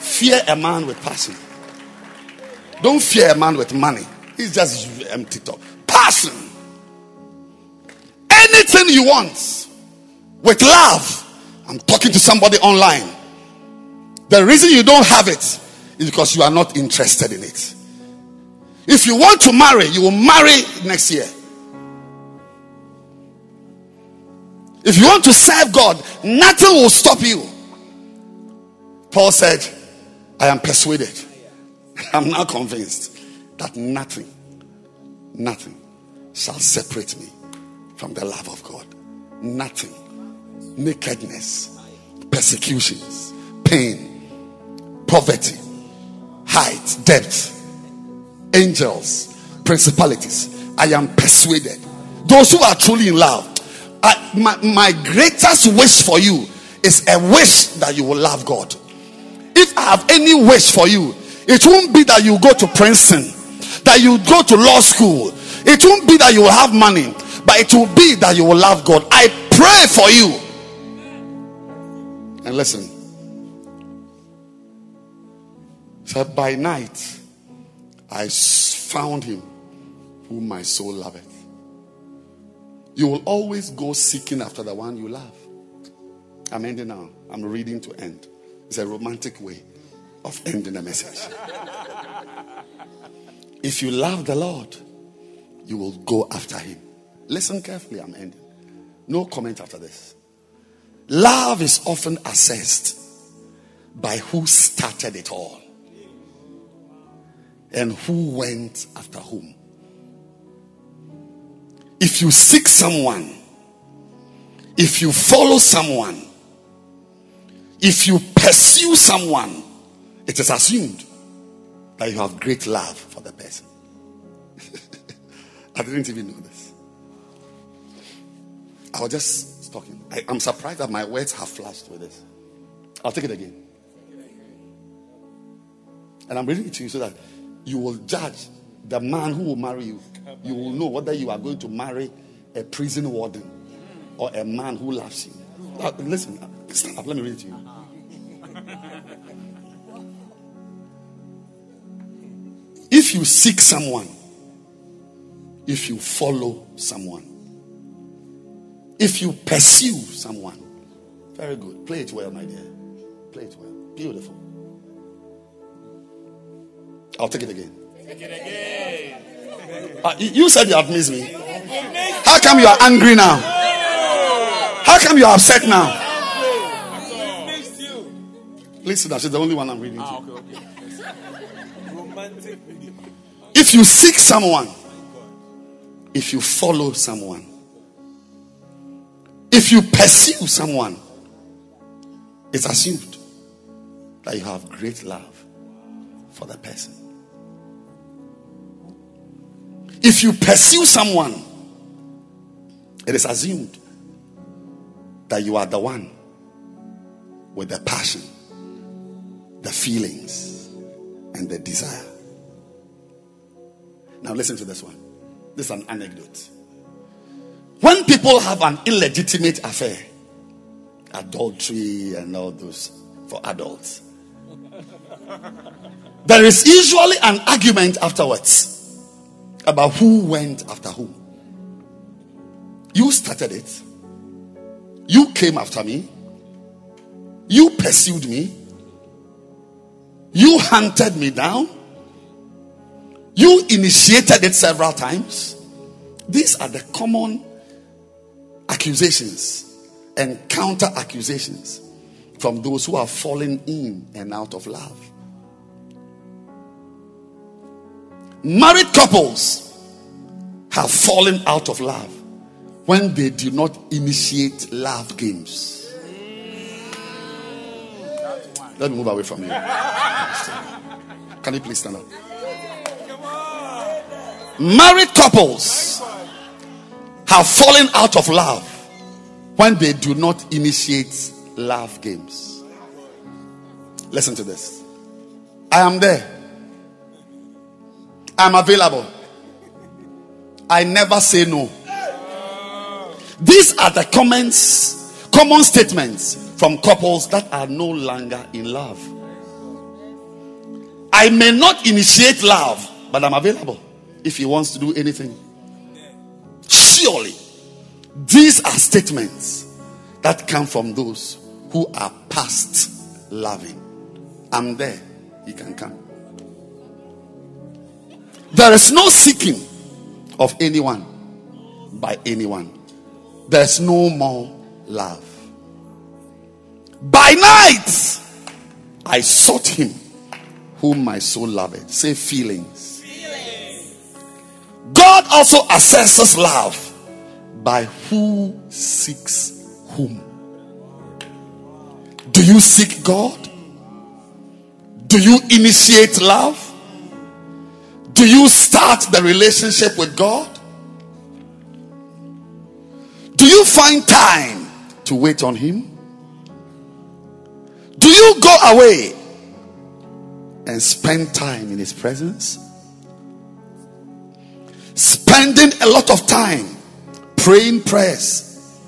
Fear a man with passion. Don't fear a man with money. He's just empty talk. Passion. Anything you want with love. I'm talking to somebody online. The reason you don't have it is because you are not interested in it. If you want to marry, you will marry next year. If you want to serve God, nothing will stop you. Paul said, I am persuaded. I'm now convinced that nothing, nothing shall separate me from the love of God. Nothing. Nakedness, persecutions, pain, poverty, height, depth, angels, principalities. I am persuaded. Those who are truly in love, I, my, my greatest wish for you is a wish that you will love God. If I have any wish for you, it won't be that you go to Princeton, that you go to law school. It won't be that you will have money, but it will be that you will love God. I pray for you. And listen. So by night, I found him whom my soul loveth. You will always go seeking after the one you love. I'm ending now. I'm reading to end. It's a romantic way of ending a message. If you love the Lord, you will go after him. Listen carefully, I'm ending. No comment after this. Love is often assessed by who started it all and who went after whom. If you seek someone, if you follow someone, if you pursue someone, it is assumed that you have great love for the person. I didn't even know this. I was just talking. I, I'm surprised that my words have flashed with this. I'll take it again. And I'm reading it to you so that you will judge the man who will marry you. You will know whether you are going to marry a prison warden or a man who loves you. Uh, listen, stand up. Let me read it to you. If you seek someone, if you follow someone, if you pursue someone, very good. Play it well, my dear. Play it well. Beautiful. I'll take it again. Take it again. Uh, you said you have missed me. How come you are angry now? How come you are upset now? Listen, that's the only one I'm reading to. If you seek someone, if you follow someone, if you pursue someone, it's assumed that you have great love for the person. If you pursue someone, it is assumed that you are the one with the passion, the feelings, and the desire. Now, listen to this one. This is an anecdote. When people have an illegitimate affair, adultery and all those for adults, there is usually an argument afterwards about who went after who. You started it. You came after me. You pursued me. You hunted me down. You initiated it several times. These are the common accusations and counter accusations from those who are fallen in and out of love. Married couples have fallen out of love when they do not initiate love games. Let me move away from you. Can you please stand up? Married couples have fallen out of love when they do not initiate love games. Listen to this. I am there. I'm available. I never say no. These are the comments, common statements from couples that are no longer in love. I may not initiate love, but I'm available if he wants to do anything. Surely, these are statements that come from those who are past loving. I'm there, he can come. There is no seeking of anyone by anyone. There's no more love. By night, I sought him whom my soul loved. Say feelings. feelings. God also assesses love by who seeks whom. Do you seek God? Do you initiate love? Do you start the relationship with God? Do you find time to wait on Him? Do you go away and spend time in His presence? Spending a lot of time praying prayers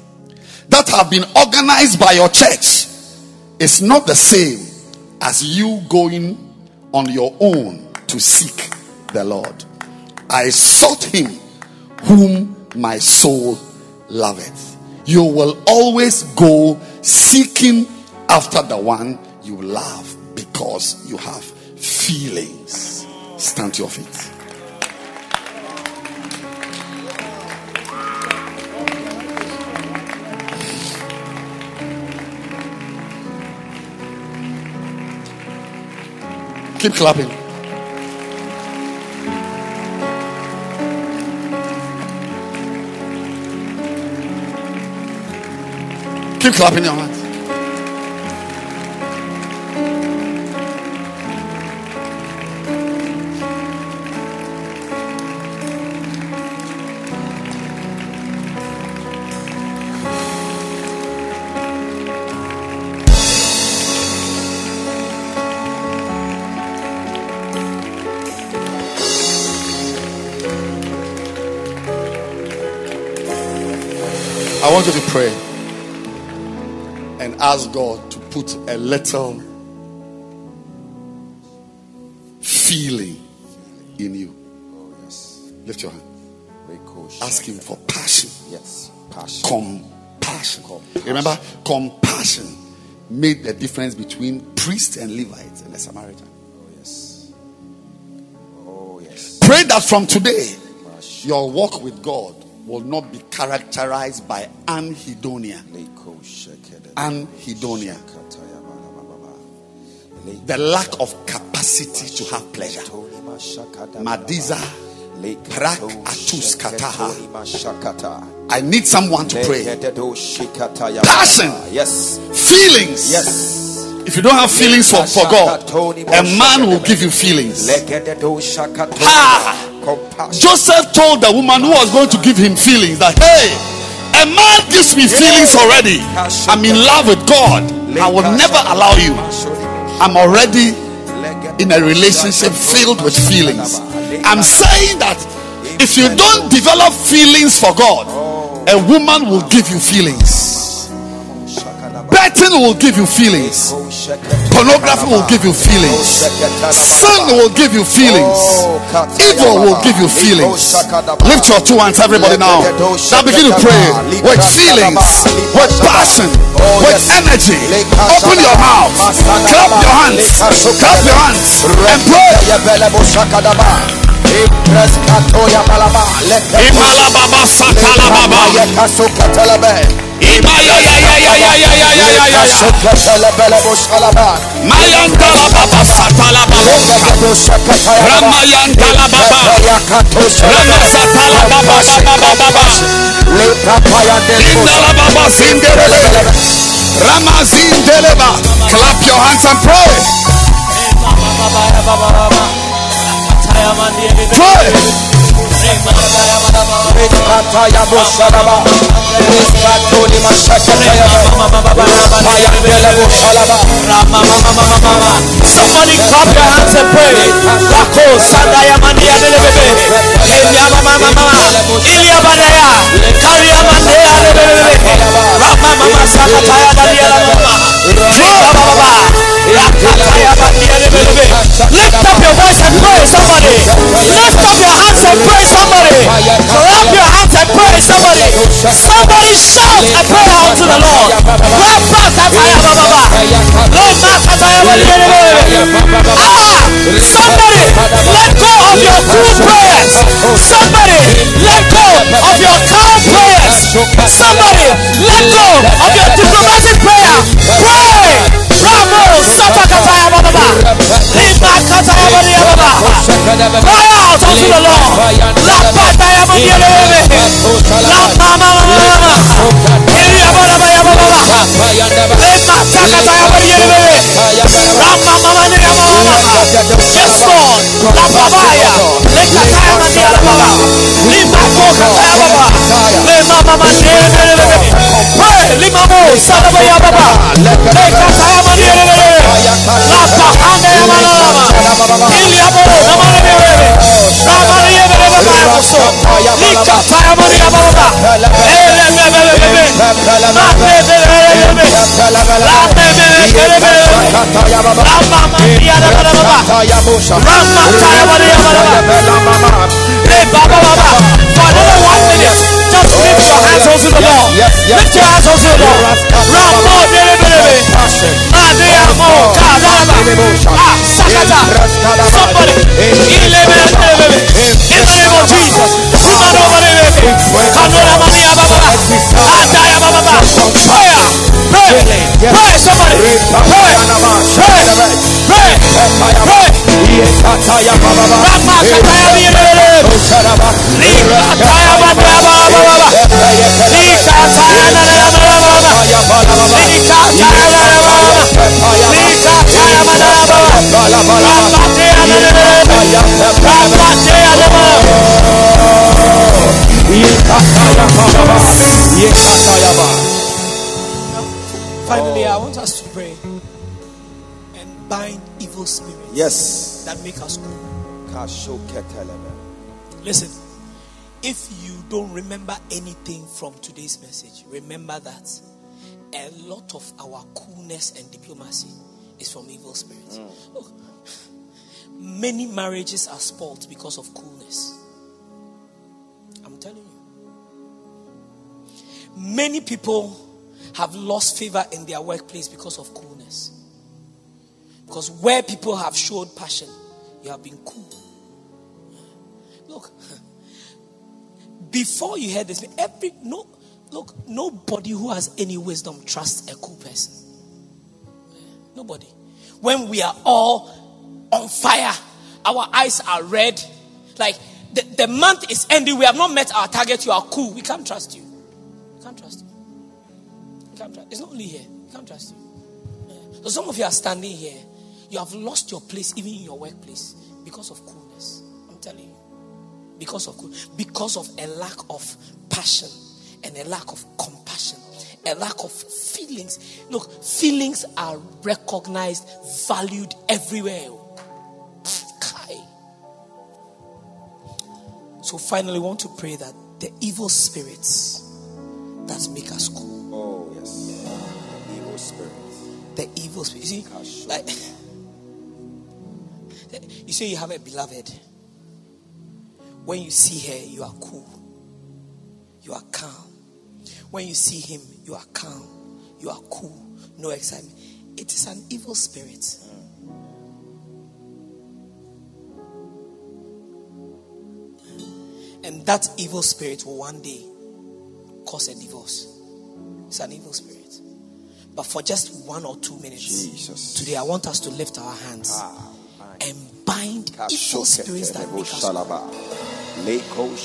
that have been organized by your church is not the same as you going on your own to seek the Lord. I sought him whom my soul loveth. You will always go seeking after the one you love because you have feelings. Stand to your feet. Keep clapping. Keep clapping your hands. I want you to pray and ask God to put a little feeling in you. Oh, yes. Lift your hand. Ask Him for passion. Yes, passion. Compassion. compassion. Remember, compassion made the difference between priest and Levite and the Samaritan. Oh, yes. Oh, yes. Pray that from today, your walk with God will not be characterized by anhedonia anhedonia. The lack of capacity to have pleasure. Madiza I need someone to pray. Passion. Yes. Feelings. Yes. If you don't have feelings for, for God, a man will give you feelings. Ha! Joseph told the woman who was going to give him feelings that, hey, a man gives me feelings already. I'm in love with God. I will never allow you. I'm already in a relationship filled with feelings. I'm saying that if you don't develop feelings for God, a woman will give you feelings. Betting will give you feelings. Pornography will give you feelings. Sin will give you feelings. Evil will give you feelings. Lift your two hands, everybody now. Now begin to pray with feelings, with passion, with energy. Open your mouth, clap your hands, clap your hands, and pray. Imalababa satalababa. Mayantala Baba Satala Baba Ramayantala Baba Ramasatala Baba Baba Baba Indala Baba Zindelele Ramazindeleba Clap your hands and pray. Pray. Rekataya Boshalaba, Somebody clap your hands and pray. Rako Sadaya Mandia Delebebe, Kenyama Mama Mama, Ilia Badaya, Karia Mandea Delebebe, Rama Mama Sakataya Dadia Mama, Rika Baba, Rakataya Mandia Delebebe. Lift up your voice and pray somebody. Lift up your hands and pray somebody. Clap your hands and pray somebody. Somebody shout and pray out to the Lord. Ah, somebody let go of your cool prayers. Somebody let go of your calm prayers. Somebody let go of your diplomatic prayer. Pray Cry out unto the Lord. La Pataya Baba. La Mama Mama. Iria Baba Baba Baba. Lima Takataya Baba. Rama Mama Mama. Yes Lord. La Babaya. Lekataya Mandia Baba. Lima Kokataya Baba. Lima Mama Pray. Lima Mo Sadabaya Baba. Lekataya Mandia La Yamanama. Iliabo Namanebe. Ramani Baba Yamoso. Likataya Mandia Baba. Elebebebebe. Mabebebebe. Lamebebebebe. Rama Mandia Baba. Rama Taya Mandia Baba. Hey, Baba Baba. For another one minute, just lift your hands unto the Lord. Lift your hands unto the Lord. Ah, Sakata. Somebody. Finally, I want us to pray and bind evil spirits Yes. that make us cool. Listen, if you don't remember anything from today's message, remember that a lot of our coolness and diplomacy is from evil spirits. Mm. Look, many marriages are spoiled because of coolness. I'm telling you. Many people have lost favor in their workplace because of coolness. Because where people have showed passion, you have been cool. Look, before you heard this, every no look, nobody who has any wisdom trusts a cool person. Nobody. When we are all on fire, our eyes are red. Like the, the month is ending, we have not met our target. You are cool. We can't trust you. We can't trust you. We can't trust. It's not only here. We can't trust you. So some of you are standing here. You have lost your place even in your workplace because of coolness. I'm telling you because of cool. because of a lack of passion and a lack of compassion a lack of feelings look feelings are recognized valued everywhere Kai. so finally we want to pray that the evil spirits that make us cool Oh, yes. the Evil spirits. the evil spirits. you see like you say you have a beloved when you see her, you are cool. You are calm. When you see him, you are calm. You are cool. No excitement. It is an evil spirit. And that evil spirit will one day cause a divorce. It's an evil spirit. But for just one or two minutes Jesus. today, I want us to lift our hands Ah, and bind evil spirits that make us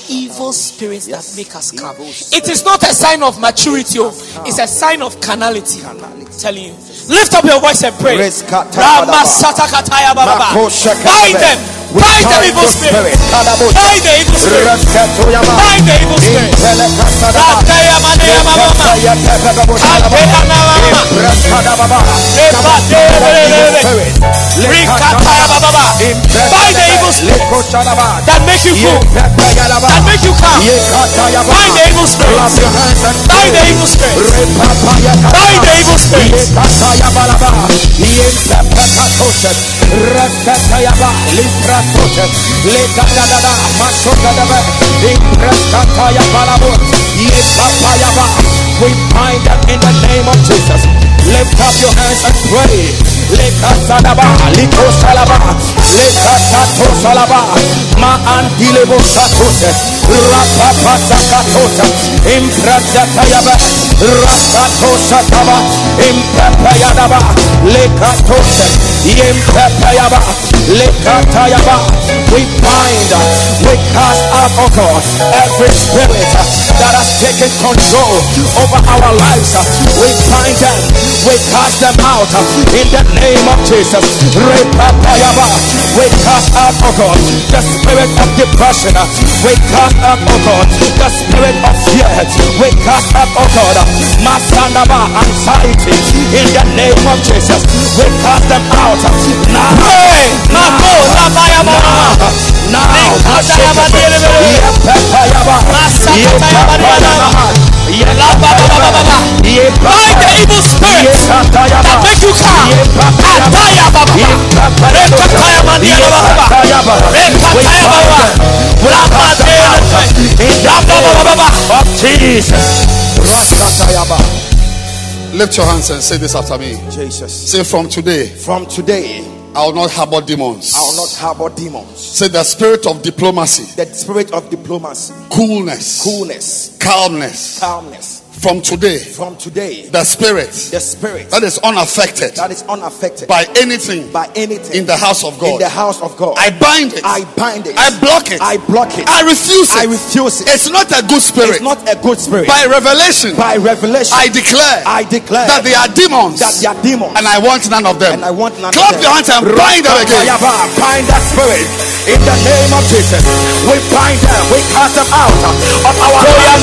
evil spirits Yes. that make us calm. It is not a sign of maturity, oh. it's a sign of carnality. Telling you, lift up your voice and pray. Bind them, bind the evil spirit. Bind the evil spirit, bind the evil spirit. Bind the evil spirit that make you cool. That make you. Yekatayaba. Bind the evil spirit. Clap your hands and Bind the evil spirit. Repapayakata. Bind the evil spirits. Rekatayaba. Limpratoshe. Lekadadada. Masokadabe. Impreskatayabalabo. Yepapayaba. We bind that in the name of Jesus. Lift up your hands and pray. lekasadaba likosalaba lekatatosalaba ma andilebo satose rapapasakatosa imprazatayaba rakatosataba impepayadaba lekatose yempepayaba lekatayaba we bind we cast out oh God every spirit that has taken control over our lives. We bind them we cast them out in the name of Jesus. We cast out oh God the spirit of depression. We cast out oh God the spirit of fear. We cast out oh God Masanaba anxiety in the name of Jesus. We cast them out. Now Bind the evil spirits that make you. Lababababa. of Jesus. Lift your hands and say this after me. Jesus. Say, from today, From today, I will not harbor demons. I will not harbor demons. Say, the spirit of diplomacy, The spirit of diplomacy, coolness, coolness, calmness. calmness. From today, From today, the spirit the spirit that is unaffected that is unaffected by anything by anything in the house of God. in the house of God. I bind it. I bind it. I block it. I block it. I refuse it. I refuse it. It's not a good spirit. It's not a good spirit. By revelation, By revelation, I declare I declare that they are demons, that they are demons. and I want none of them. And I want none Clap of them. your hands and bind them again. Bind that spirit in the name of Jesus. We bind them. We cast them out of our lives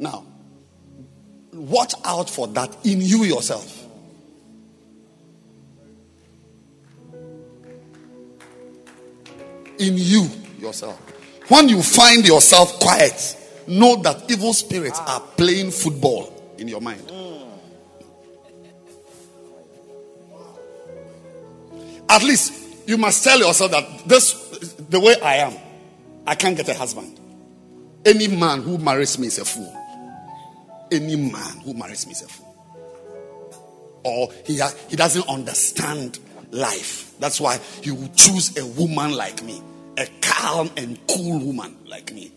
Now, watch out for that in you yourself. In you yourself. When you find yourself quiet, know that evil spirits are playing football in your mind. At least you must tell yourself that this the way I am, I can't get a husband. Any man who marries me is a fool. Any man who marries me is a fool. Or he he doesn't understand life. That's why he will choose a woman like me, a calm and cool woman like me,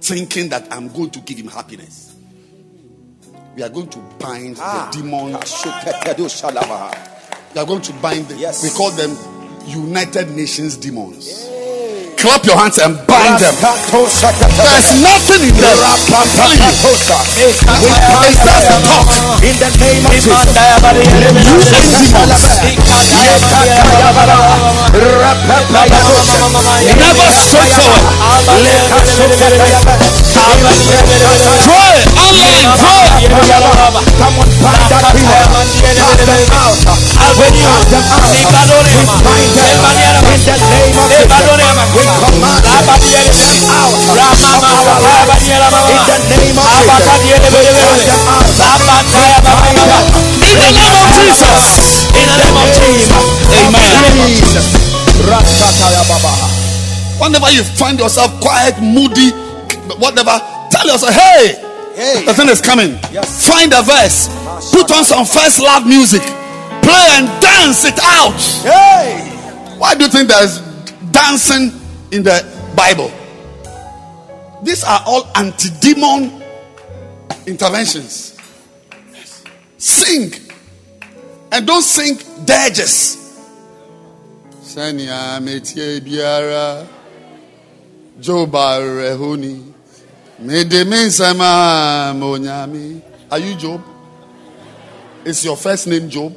thinking that I'm going to give him happiness. We are going to bind the ah. demons. We are going to bind them. Yes. We call them United Nations demons. Clap your hands and bind them. There's nothing in them. Telling you. It's just talk. In the name of Jesus. You and demons. Never straightforward. Pray. Online. Pray. Come on, bind that demon. Cast them out. Cast them out. We bind them in the name of Jesus. In the name of Jesus. We cast them out. In the name of Jesus. In the name of Jesus. Amen. Jesus. Rakataya Baba. Whenever you find yourself quiet, moody, whatever, tell yourself, hey, Hey. the thing is coming. Yes. Find a verse, put on some first love music, play and dance it out. Hey. Why do you think there's dancing in the Bible? These are all anti demon interventions. Sing and don't sing dirges. Sanya metie biara Joba rehuni Mede me nsama monyami Are you Job? Is your first name Job?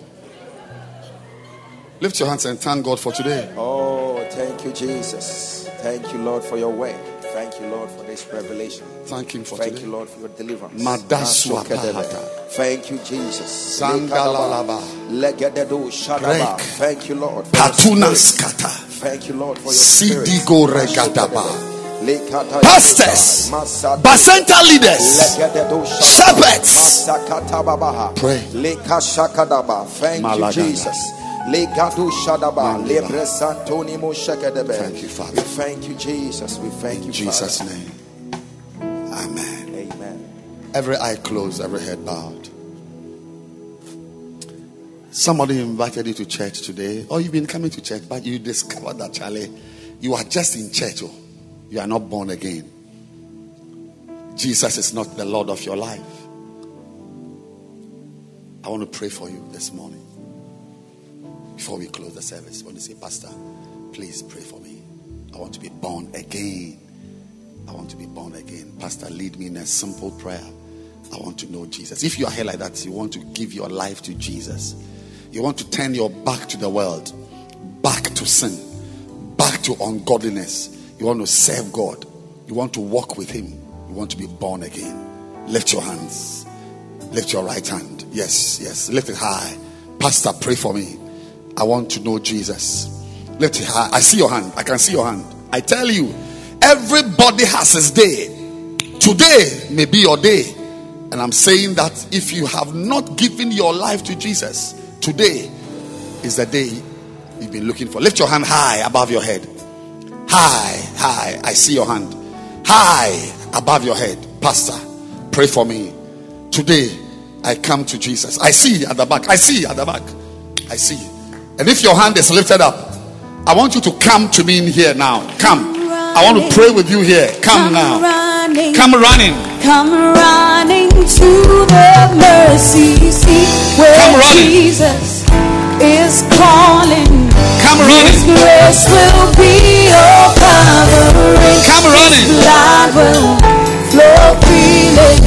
Lift your hands and thank God for today. Oh, thank you, Jesus. Thank you, Lord, for your word. Thank Thank you, Lord, for this revelation. Thank Him for Thank today. you, Lord, for your deliverance. Madaswa pahata. Thank you, Jesus. Zangalalaba. Legededo shadaba. Thank you, Lord. for your Patunas spirit. kata. Thank you, Lord, for your spirit. Sidigo regadaba. Pastors, Masado- Bacenta leaders, shepherds. Pray. Thank you, Jesus. Legado shadaba. Mandiba. Lebresantoni moshekadebe. Thank you, Father. We thank you, Jesus. We thank you, In Jesus' Father. name. Amen. Amen. Every eye closed, every head bowed. Somebody invited you to church today, or you've been coming to church, but you discovered that, Charlie, you are just in church. Oh, you are not born again. Jesus is not the Lord of your life. I want to pray for you this morning. Before we close the service, I want to say, Pastor, please pray for me. I want to be born again. I want to be born again. Pastor, lead me in a simple prayer. I want to know Jesus. If you are here like that, you want to give your life to Jesus. You want to turn your back to the world, back to sin, back to ungodliness. You want to serve God. You want to walk with Him. You want to be born again. Lift your hands. Lift your right hand. Yes, yes. Lift it high. Pastor, pray for me. I want to know Jesus. Lift it high. I see your hand. I can see your hand. I tell you, everybody has his day. Today may be your day. And I'm saying that if you have not given your life to Jesus, today is the day you've been looking for. Lift your hand high above your head. High, high. I see your hand. High above your head. Pastor, pray for me. Today, I come to Jesus. I see at the back. I see at the back. I see. And if your hand is lifted up, I want you to come to me in here now. Come. I want to pray with you here. Come now. running. Come running. Come running to the mercy seat where Come running. Jesus is calling. Come running. His grace will be your covering. Come running. His blood will flow freely.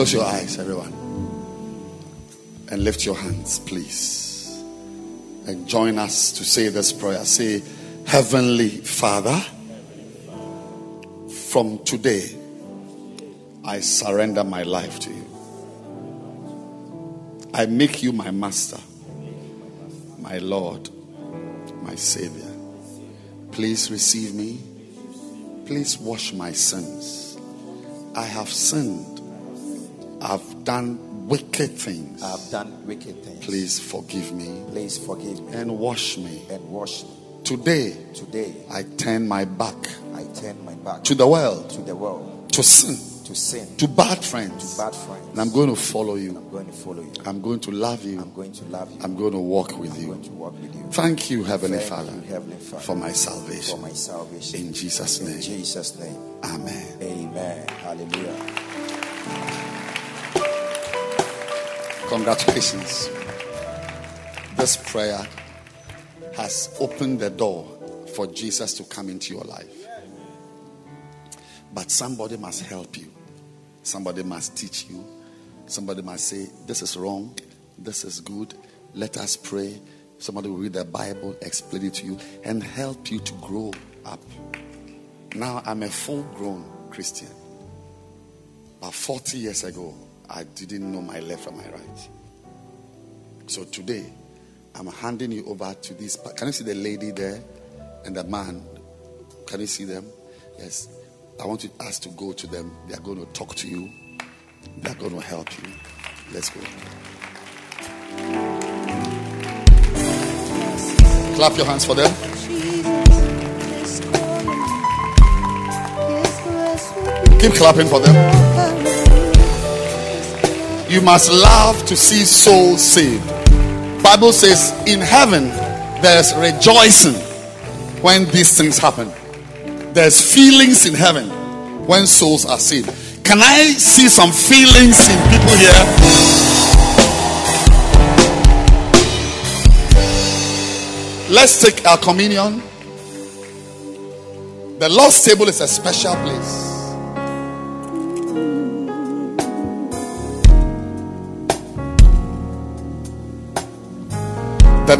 Close your eyes, everyone. And lift your hands, please. And join us to say this prayer. Say, Heavenly Father, from today, I surrender my life to you. I make you my master, my Lord, my Savior. Please receive me. Please wash my sins. I have sinned. I've done wicked things. I've done wicked things. Please forgive me Please forgive me and wash me. and wash me. Today, Today, I turn my back I turn my back to the world, to the world, to sin, to sin, to bad friends. To bad friends. And I'm going to follow you. I'm going to follow you. I'm going to love you. I'm going to love you. I'm going to walk with I'm going you. to walk with you. Thank you, Heavenly Thank Father, you, Heavenly Father, for my salvation. for my salvation. In Jesus' name. In. Jesus' name. Amen. Amen. Hallelujah. Congratulations. This prayer has opened the door for Jesus to come into your life. But somebody must help you. Somebody must teach you. Somebody must say, This is wrong. This is good. Let us pray. Somebody will read the Bible, explain it to you, and help you to grow up. Now I'm a full grown Christian. But 40 years ago, I didn't know my left from my right. So today, I'm handing you over to this. Can you see the lady there and the man? Can you see them? Yes. I want you us to go to them. They are going to talk to you. They are going to help you. Let's go. Clap your hands for them. Keep clapping for them. You must love to see souls saved. Bible says in heaven there's rejoicing when these things happen. There's feelings in heaven when souls are saved. Can I see some feelings in people here? Let's take our communion. The Lord's table is a special place.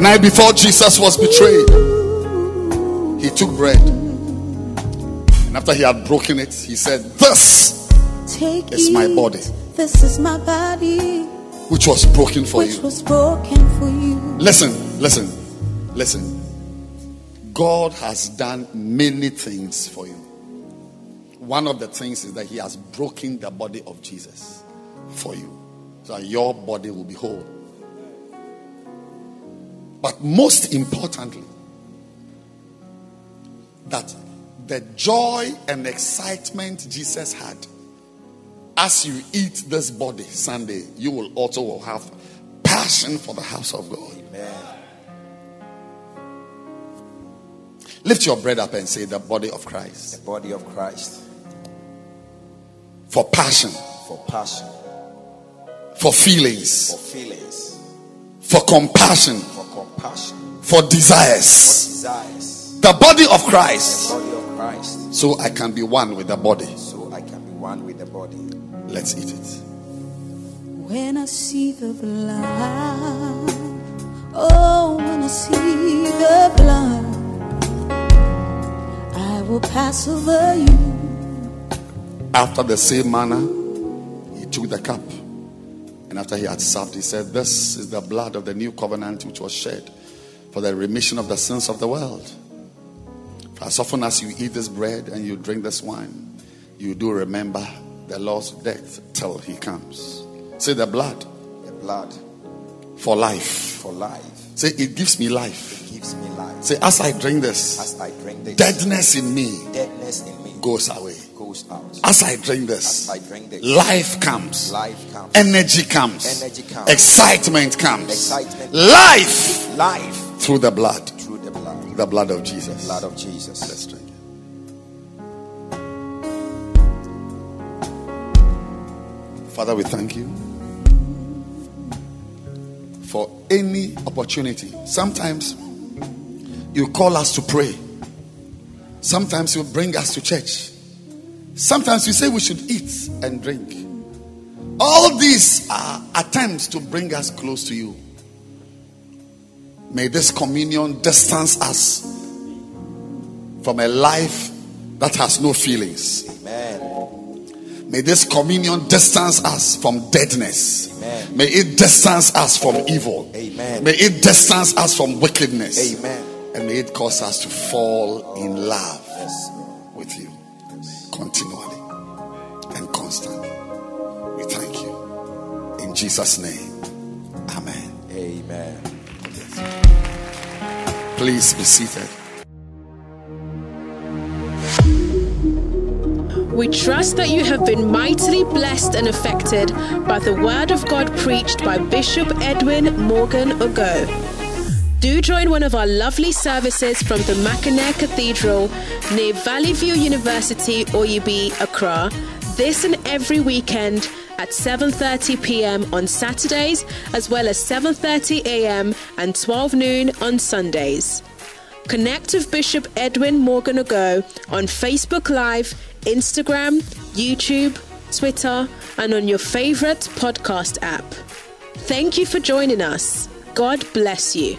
The night before Jesus was betrayed, he took bread. And after he had broken it, he said, This Take is my body, This is my body, which was broken for which you. was broken for you. Listen, listen, listen. God has done many things for you. One of the things is that He has broken the body of Jesus for you, so that your body will be whole. But most importantly, that the joy and excitement Jesus had as you eat this body Sunday, you will also have passion for the house of God. Lift your bread up and say, The body of Christ. The body of Christ. For passion, for passion, for feelings, for feelings, for compassion, for compassion, for desires. desires. The body of Christ. Body of Christ, So I can be one with the body. so I can be one with the body. Let's eat it. When I see the blood, oh, when I see the blood, I will pass over you. After the same manner, he took the cup. And after he had supped, he said, This is the blood of the new covenant which was shed for the remission of the sins of the world. For as often as you eat this bread and you drink this wine, you do remember the Lord's death till he comes. Say the blood The blood for life. for life Say it gives me life. It gives me life. Say as I drink this, As I drink this, deadness in me deadness in me goes away. Goes out. As I drink this, I drink this, life comes. life comes. Energy comes. Energy comes. Excitement comes. Excitement. Life life through the blood. through the blood. The blood of Jesus. Blood of Jesus. Let's drink it. Father, we thank you for any opportunity. Sometimes you call us to pray. Sometimes you bring us to church. Sometimes you say we should eat and drink. All these are attempts to bring us close to you. May this communion distance us from a life that has no feelings. Amen. May this communion distance us from deadness. Amen. May it distance us from evil. Amen. May it distance us from wickedness. Amen. And may it cause us to fall in love Yes. With you continually and constantly. We thank you. In Jesus' name. Amen. Amen. Please be seated. We trust that you have been mightily blessed and affected by the word of God preached by Bishop Edwin Morgan Ogo. Do join one of our lovely services from the Mackinac Cathedral near Valley View University, Oyibi, Accra, this and every weekend at 7:30 p.m. on Saturdays as well as 7:30 a.m. and 12 noon on Sundays. Connect with Bishop Edwin Morgan Ago on Facebook Live, Instagram, YouTube, Twitter, and on your favorite podcast app. Thank you for joining us. God bless you.